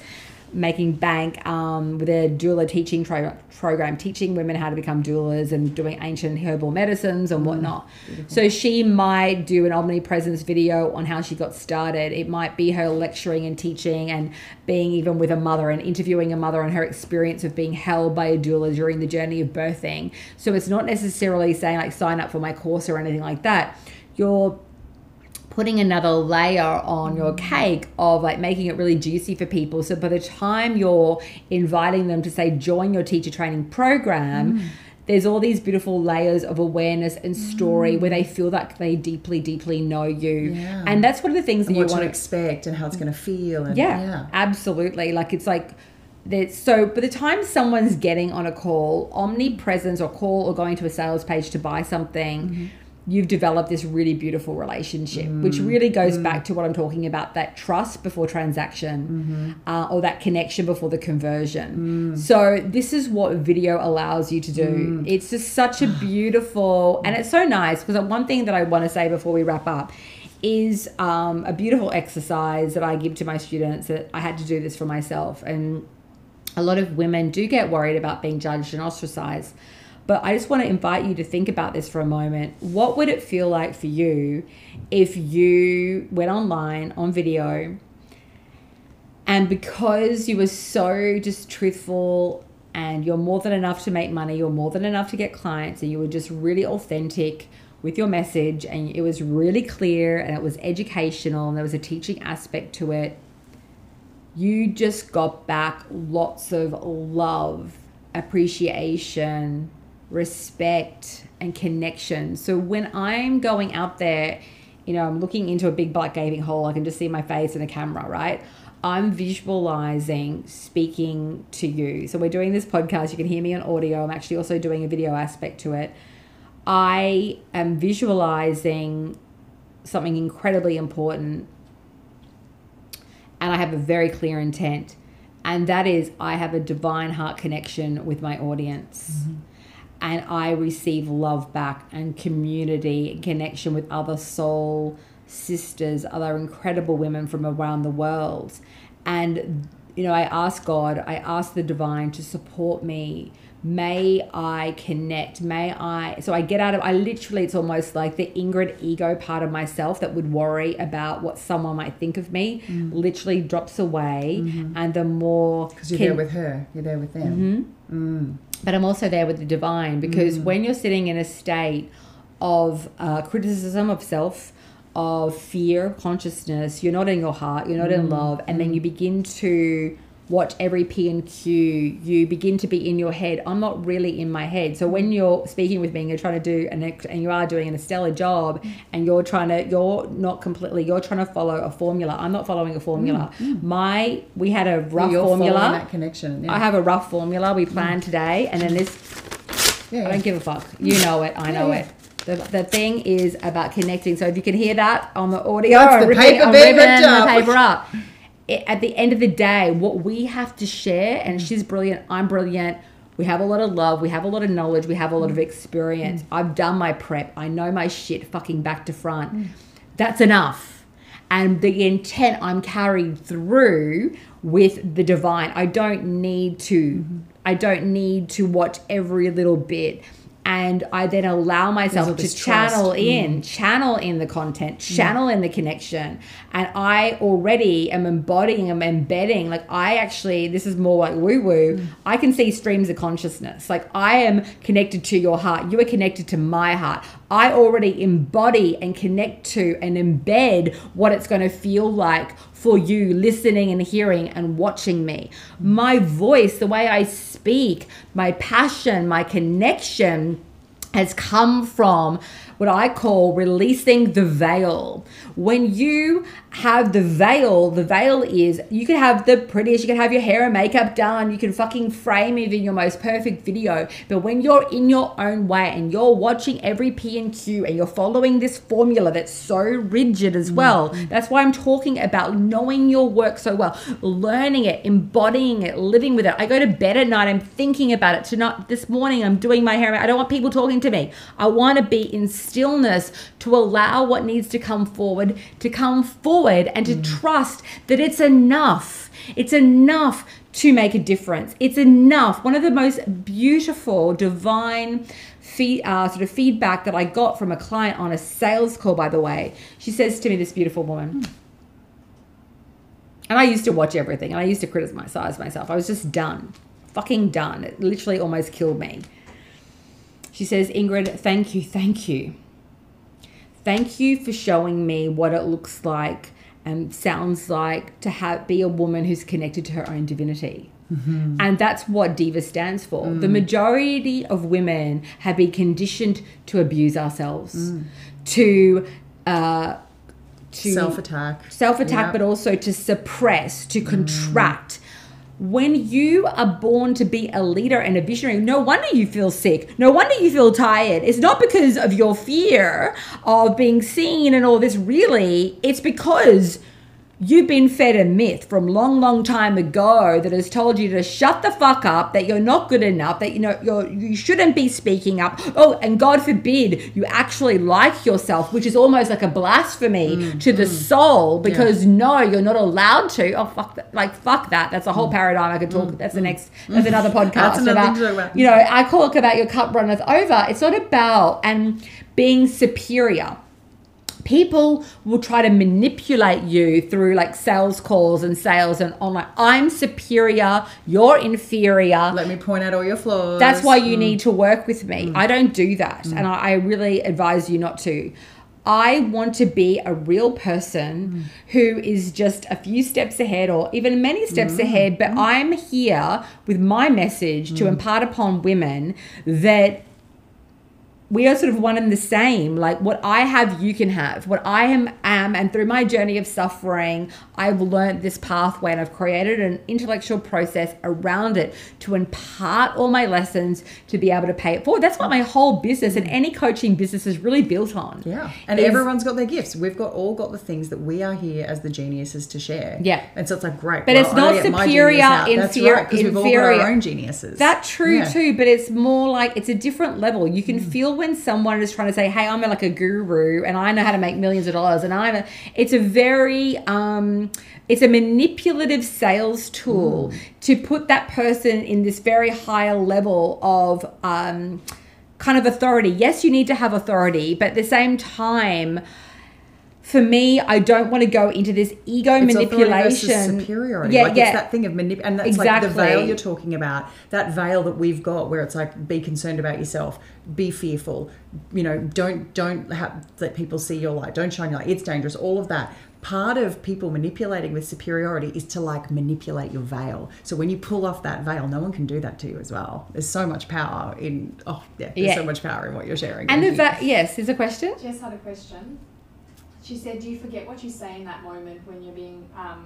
making bank um, with a doula teaching program, teaching women how to become doulas and doing ancient herbal medicines and whatnot. So she might do an omnipresence video on how she got started. It might be her lecturing and teaching and being even with a mother and interviewing a mother and her experience of being held by a doula during the journey of birthing. So it's not necessarily saying like sign up for my course or anything like that. You're putting another layer on your cake of like making it really juicy for people. So by the time you're inviting them to say join your teacher training program, mm. there's all these beautiful layers of awareness and story where they mm. feel like they deeply, deeply know you. Yeah. And that's one of the things that And you want to expect and how it's going to feel. And, yeah, yeah. absolutely. Like it's like that. So by the time someone's getting on a call, omnipresence or call or going to a sales page to buy something, mm-hmm. You've developed this really beautiful relationship, which mm. really goes mm. back to what I'm talking about that trust before transaction mm-hmm. uh, or that connection before the conversion. Mm. So, this is what video allows you to do. It's just such a beautiful, and it's so nice because one thing that I want to say before we wrap up is um, a beautiful exercise that I give to my students that I had to do this for myself. And a lot of women do get worried about being judged and ostracized. But I just want to invite you to think about this for a moment. What would it feel like for you if you went online on video and because you were so just truthful and you're more than enough to make money, you're more than enough to get clients, and you were just really authentic with your message and it was really clear and it was educational and there was a teaching aspect to it, you just got back lots of love, appreciation, respect, and connection. So when I'm going out there, you know, I'm looking into a big black gaping hole, I can just see my face in a camera, right? I'm visualizing speaking to you. So we're doing this podcast, you can hear me on audio. I'm actually also doing a video aspect to it. I am visualizing something incredibly important and I have a very clear intent. And that is, I have a divine heart connection with my audience. Mm-hmm. And I receive love back and community and connection with other soul sisters, other incredible women from around the world. And, you know, I ask God, I ask the divine to support me. May I connect? May I? So I get out of, I literally, it's almost like the Ingrid ego part of myself that would worry about what someone might think of me mm. literally drops away. Mm-hmm. And the more. Because you're can- there with her, you're there with them. Mm-hmm. Mm. But I'm also there with the divine because mm. when you're sitting in a state of uh, criticism of self, of fear, consciousness, you're not in your heart, you're not in mm. love, and then mm. you begin to watch every P and Q, you begin to be in your head. I'm not really in my head. So when you're speaking with me and you're trying to do an ex- and you are doing an stellar job mm. and you're trying to you're not completely you're trying to follow a formula. I'm not following a formula. Mm. Mm. My we had a rough formula. that connection. Yeah. I have a rough formula we planned today, and then this. yeah, I don't give a fuck. You know it. I know Yeah, it. The, the thing is about connecting. So if you can hear that on the audio, That's the ripping- paper ripping ripped the paper up. At the end of the day, what we have to share, and she's brilliant, I'm brilliant. We have a lot of love. We have a lot of knowledge. We have a lot of experience. Mm. I've done my prep. I know my shit fucking back to front. That's enough and the intent I'm carried through with the divine. I don't need to. Mm-hmm. I don't need to watch every little bit. And I then allow myself to channel trust. in, channel in the content, channel in the connection. And I already am embodying, am embedding. Like I actually, this is more like woo woo. I can see streams of consciousness. Like I am connected to your heart. You are connected to my heart. I already embody and connect to and embed what it's going to feel like for you listening and hearing and watching me. My voice, the way I speak, my passion, my connection has come from what I call releasing the veil. When you have the veil, the veil is you can have the prettiest, you can have your hair and makeup done, you can fucking frame even your most perfect video. But when you're in your own way and you're watching every P and Q and you're following this formula that's so rigid as well, mm-hmm. that's why I'm talking about knowing your work so well, learning it, embodying it, living with it. I go to bed at night, I'm thinking about it. Tonight, this morning, I'm doing my hair. I don't want people talking to me. I want to be in stillness to allow what needs to come forward to come forward and to trust that it's enough. It's enough to make a difference. It's enough. One of the most beautiful, divine feed, uh, sort of feedback that I got from a client on a sales call, by the way, she says to me, this beautiful woman. And I used to watch everything and I used to criticize myself. I was just done. Fucking done. It literally almost killed me. She says, Ingrid, thank you, thank you. Thank you for showing me what it looks like and sounds like to have be a woman who's connected to her own divinity. Mm-hmm. And that's what Diva stands for. Mm. The majority of women have been conditioned to abuse ourselves, mm. to uh, to Self attack. self attack, Yeah. but also to suppress, to contract. When you are born to be a leader and a visionary, no wonder you feel sick. No wonder you feel tired. It's not because of your fear of being seen and all this, really. It's because You've been fed a myth from long, long time ago that has told you to shut the fuck up, that you're not good enough, that you know you're you shouldn't be speaking up. Oh, and God forbid you actually like yourself, which is almost like a blasphemy mm, to the mm. soul because no, you're not allowed to. Oh fuck that like fuck that. That's a whole mm. paradigm I could talk that's the next that's another podcast That's another about, about. you know, I talk about your cup runneth over. It's not about and being superior people will try to manipulate you through like sales calls and sales and online i'm superior you're inferior. Let me point out all your flaws. that's why you mm. need to work with me. Mm. I don't do that mm. and I, I really advise you not to. I want to be a real person who is just a few steps ahead or even many steps ahead, but I'm here with my message to impart upon women that we are sort of one and the same. Like what I have, you can have. What I am, am, and through my journey of suffering, I've learned this pathway and I've created an intellectual process around it to impart all my lessons to be able to pay it forward. That's what my whole business and any coaching business is really built on. Yeah, and Is- everyone's got their gifts. We've got all got the things that we are here as the geniuses to share. Yeah. and so it's like great, But well, it's not superior, out. That's right, because we've all got our own geniuses. That's true Yeah. too, but it's more like it's a different level. You can mm. feel when someone is trying to say, "Hey, I'm like a guru and I know how to make millions of dollars," and I'm a. It's a very, um, it's a manipulative sales tool to put that person in this very higher level of. Um, kind of authority. Yes, you need to have authority, but at the same time, for me, I don't want to go into this ego It's manipulation. superiority. Yeah, like yeah. it's that thing of manip, and that's like the veil you're talking about. That veil that we've got, where it's like, be concerned about yourself, be fearful. You know, don't don't have let people see your light. Don't shine your light. It's dangerous. All of that. part of people manipulating with superiority is to like manipulate your veil. So when you pull off that veil, no one can do that to you as well. There's so much power in oh yeah, there's Yeah. so much power in what you're sharing. And the Thank va- yes, is a question. Jess had a question. She said, "Do you forget what you say in that moment when you're being, um,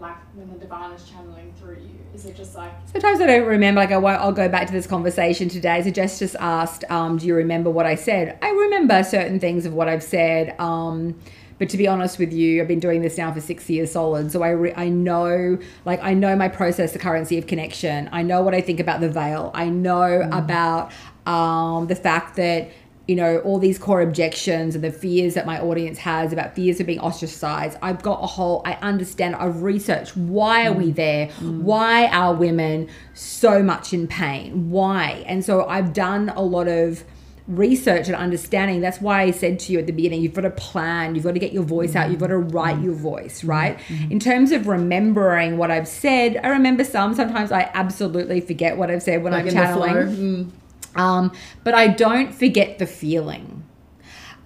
like when the divine is channeling through you? Is it just like Sometimes I don't remember. Like I won't. I'll go back to this conversation today. So Jess just asked, um, "Do you remember what I said?" I remember certain things of what I've said. Um, but to be honest with you, I've been doing this now for six years solid. So I re- I know, like I know my process, the currency of connection. I know what I think about the veil. I know about um, the fact that you know all these core objections and the fears that my audience has about fears of being ostracized. I've got a whole i understand i've researched why are we there? Why are women so much in pain? Why? And so i've done a lot of research and understanding. That's why i said to you at the beginning you've got to plan you've got to get your voice out you've got to write your voice right? In terms of remembering what i've said i remember some sometimes i absolutely forget what i've said when like i'm channeling. Mm. Um, but I don't forget the feeling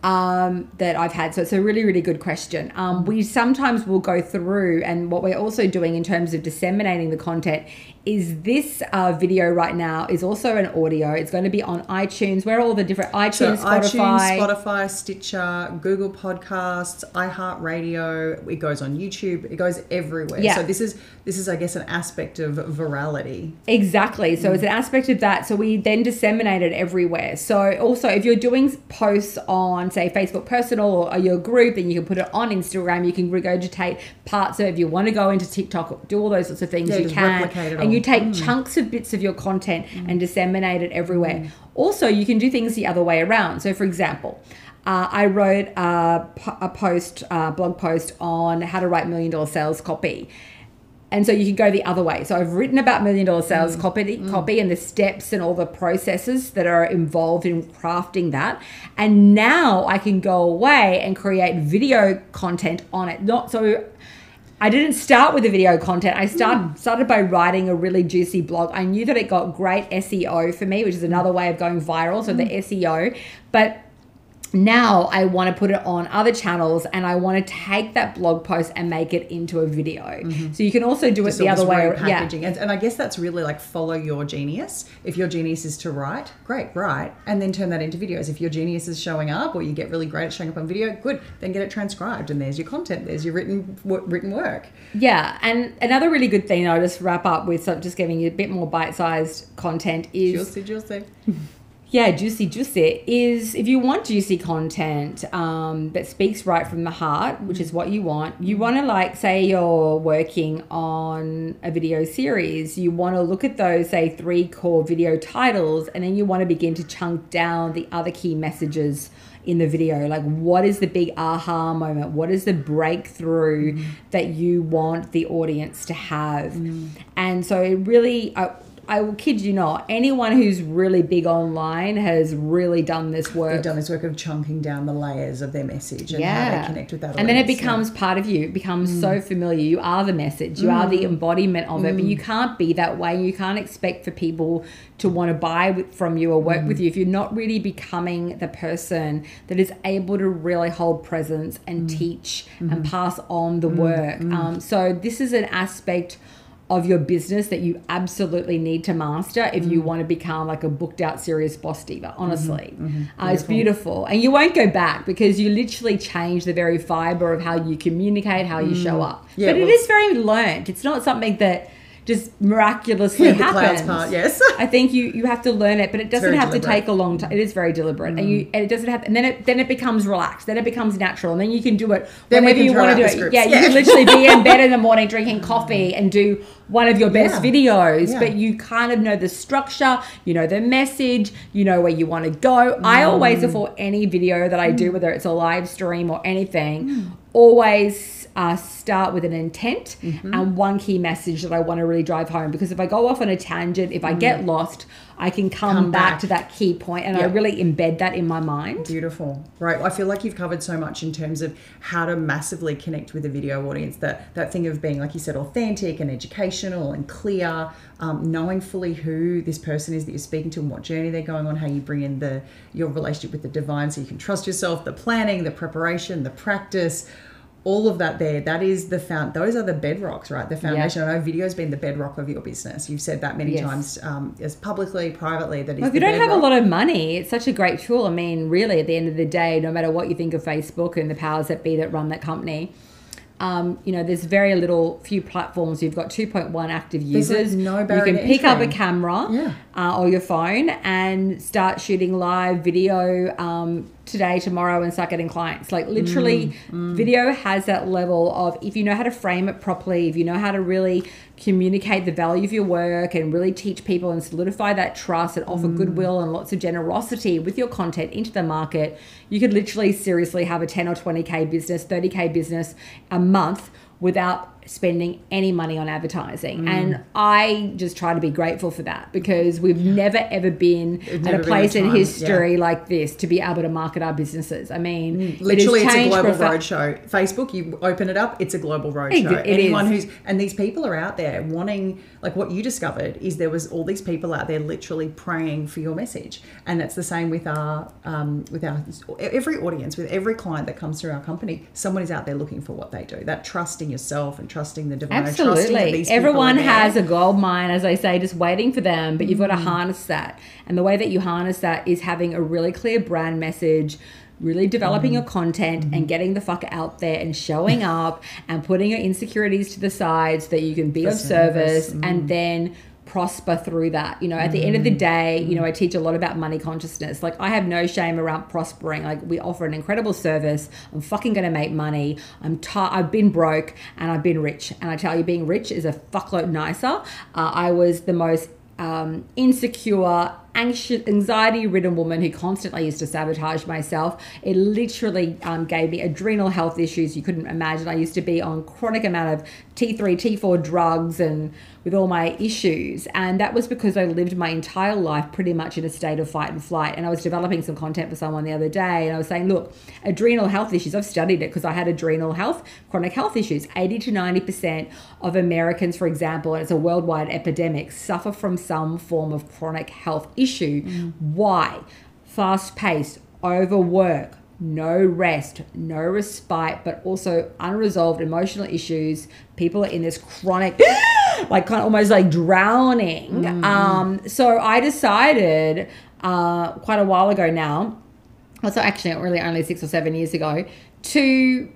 um, that I've had. So it's a really, really good question. Um, we sometimes will go through, and what we're also doing in terms of disseminating the content is this uh, video right now is also an audio. It's going to be on iTunes. Where are all the different So iTunes, Spotify? iTunes, Spotify, Stitcher, Google Podcasts, iHeartRadio. It goes on YouTube. It goes everywhere. Yeah. So this is this is I guess an aspect of virality. Exactly. So it's an aspect of that. So we then disseminate it everywhere. So also, if you're doing posts on, say, Facebook personal or your group, then you can put it on Instagram. You can regurgitate parts of it. If you want to go into TikTok, do all those sorts of things, Yeah, you just can. replicate it And you take mm. chunks of bits of your content mm. and disseminate it everywhere. Mm. Also, you can do things the other way around. So, for example, uh, I wrote a, a post, uh, blog post on how to write million dollar sales copy. And so you can go the other way. So I've written about million dollar sales copy, copy and the steps and all the processes that are involved in crafting that. And now I can go away and create video content on it. Not so I didn't start with the video content. I start, hmm. started by writing a really juicy blog. I knew that it got great SEO for me, which is another way of going viral. So the hmm. SEO, but now I want to put it on other channels and I want to take that blog post and make it into a video. Mm-hmm. So you can also do it the other just way. Yeah. repackaging. And, and I guess that's really like follow your genius. If your genius is to write, great, write, and then turn that into videos. If your genius is showing up, or you get really great at showing up on video, good. Then get it transcribed, and there's your content. There's your written written work. Yeah, and another really good thing I'll just wrap up with, so just giving you a bit more bite-sized content is Juicy, juicy. Yeah, juicy, juicy is if you want juicy content um, that speaks right from the heart, which is what you want. You mm-hmm. want to like say you're working on a video series. You want to look at those say three core video titles, and then you want to begin to chunk down the other key messages in the video. Like, what is the big aha moment? What is the breakthrough mm-hmm. that you want the audience to have? Mm-hmm. And so it really. I, I will kid you not. Anyone who's really big online has really done this work. They've done this work of chunking down the layers of their message and how they connect with that. And then it audience. Yeah. becomes part of you. It becomes so mm. familiar. You are the message. You are the mm. embodiment of it. But you mm. can't be that way. You can't expect for people to want to buy from you or work with you if you're not really becoming the person that is able to really hold presence and teach and mm-hmm. pass on the work. Um, so this is an aspect of your business that you absolutely need to master if you mm. want to become like a booked out serious boss diva honestly. Mm-hmm. Mm-hmm. Uh, it's beautiful. and you won't go back because you literally change the very fiber of how you communicate how you show mm. up. Yeah, but it well- is very learned. It's not something that just miraculously Yeah, the happens clouds part, yes. I think you you have to learn it, but it doesn't have to take a long time. It is very deliberate, and Mm. you and it doesn't have. And then it then it becomes relaxed. Then it becomes natural, and then you can do it Then whenever you want to do it. scripts. Yeah, you can literally be in bed in the morning drinking coffee and do one of your best Yeah. videos. Yeah. But you kind of know the structure, you know the message, you know where you want to go. I Mm. always before any video that I do, whether it's a live stream or anything, always. Uh, start with an intent Mm-hmm. and one key message that I want to really drive home because if I go off on a tangent, if I get lost, I can come, Mm. Come back. back. to that key point and I really embed that in my mind. Beautiful. Right. I feel like you've covered so much in terms of how to massively connect with a video audience. That that thing of being, like you said, authentic and educational and clear, um, knowing fully who this person is that you're speaking to and what journey they're going on, how you bring in the your relationship with the divine so you can trust yourself, the planning, the preparation, the practice. All of that there, that is the found. Those are the bedrocks, right? The foundation. I know video's been the bedrock of your business. You've said that many Yes. times, um, as publicly, privately. That is. Well, if you don't have a lot of money, it's such a great tool. I mean, really, at the end of the day, no matter what you think of Facebook and the powers that be that run that company, um, you know, there's very little, few platforms. You've got 2.1 active There's, like, users. no you can pick up a camera Yeah. uh, or your phone and start shooting live video um, today, tomorrow, and start getting clients. Like literally, Mm, video has that level of if you know how to frame it properly, if you know how to really communicate the value of your work and really teach people and solidify that trust and Mm. offer goodwill and lots of generosity with your content into the market, you could literally seriously have a 10 or 20k business, 30k business a month without spending any money on advertising. Mm. And I just try to be grateful for that because we've never ever been It's at a been a place in history like this to be able to market our businesses. I mean, it Mm, Literally, it's a global roadshow. Facebook, you open it up, it's a global It- roadshow. it Anyone is. who's and these people are out there wanting, like what you discovered is there was all these people out there literally praying for your message, and that's the same with our um, with our every audience, with every client that comes through our company. Someone is out there looking for what they do. That trust in yourself and trusting the divine. trusting Absolutely. these Everyone has a gold mine, as I say, just waiting for them, but you've got to Mm. harness that. And the way that you harness that is having a really clear brand message. Really developing Mm. your content Mm-hmm. and getting the fuck out there and showing up and putting your insecurities to the side so that you can be For of service service. and then prosper through that. You know, at the end of Mm. the day, you know, I teach a lot about money consciousness. Like I have no shame around prospering. Like we offer an incredible service. I'm fucking going to make money. I'm ti I've been broke and I've been rich. And I tell you being rich is a fuckload nicer. Uh, I was the most um, insecure, anxious, anxiety-ridden woman who constantly used to sabotage myself. It literally um, gave me adrenal health issues you couldn't imagine. I used to be on chronic amount of T3, T4 drugs, and with all my issues, and that was because I lived my entire life pretty much in a state of fight and flight. And I was developing some content for someone the other day, and I was saying, look, adrenal health issues. I've studied it because I had adrenal health, chronic health issues. Eighty to ninety percent of Americans, for example, and it's a worldwide epidemic, suffer from some form of chronic health issue. Why? Fast paced, overwork, no rest, no respite, but also unresolved emotional issues. People are in this chronic, like kind of almost like drowning. Um, so I decided uh, quite a while ago now, also actually really only six or seven years ago, to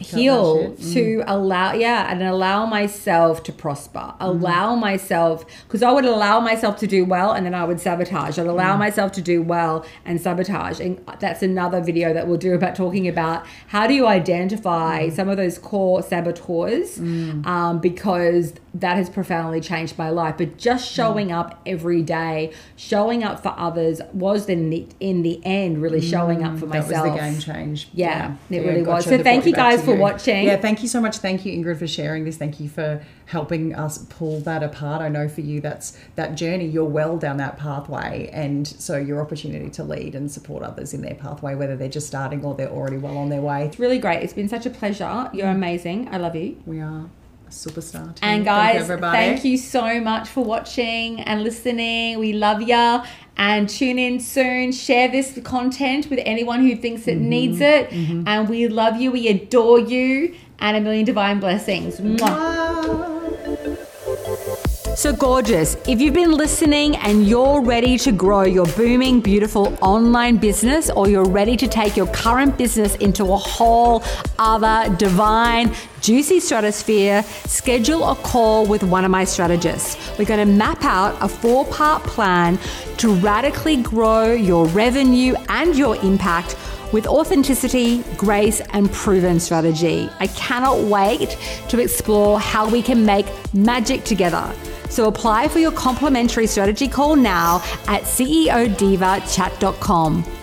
heal to mm. allow yeah and allow myself to prosper. Allow myself because i would allow myself to do well and then i would sabotage. I'd allow mm. myself to do well and sabotage. And that's another video that we'll do about talking about how do you identify mm. some of those core saboteurs um, because that has profoundly changed my life. But just showing up every day showing up for others was in the in the end really showing up for That myself was the game change. Yeah, it really gotcha. was. So thank you guys to for watching. Yeah, thank you so much. Thank you, Ingrid, for sharing this. Thank you for helping us pull that apart. I know for you, that's that journey. You're well down that pathway, and so your opportunity to lead and support others in their pathway, whether they're just starting or they're already well on their way. It's really great. It's been such a pleasure. You're amazing. I love you. We are superstar. And Thank guys, you, everybody. thank you so much for watching and listening. We love ya. And tune in soon. Share this content with anyone who thinks it mm-hmm. needs it. Mm-hmm. And we love you. We adore you. And a million divine blessings. Mwah. So gorgeous. If you've been listening and you're ready to grow your booming, beautiful online business, or you're ready to take your current business into a whole other divine, juicy stratosphere, schedule a call with one of my strategists. We're going to map out a four part plan to radically grow your revenue and your impact with authenticity, grace, and proven strategy. I cannot wait to explore how we can make magic together. So apply for your complimentary strategy call now at ceodivachat.com.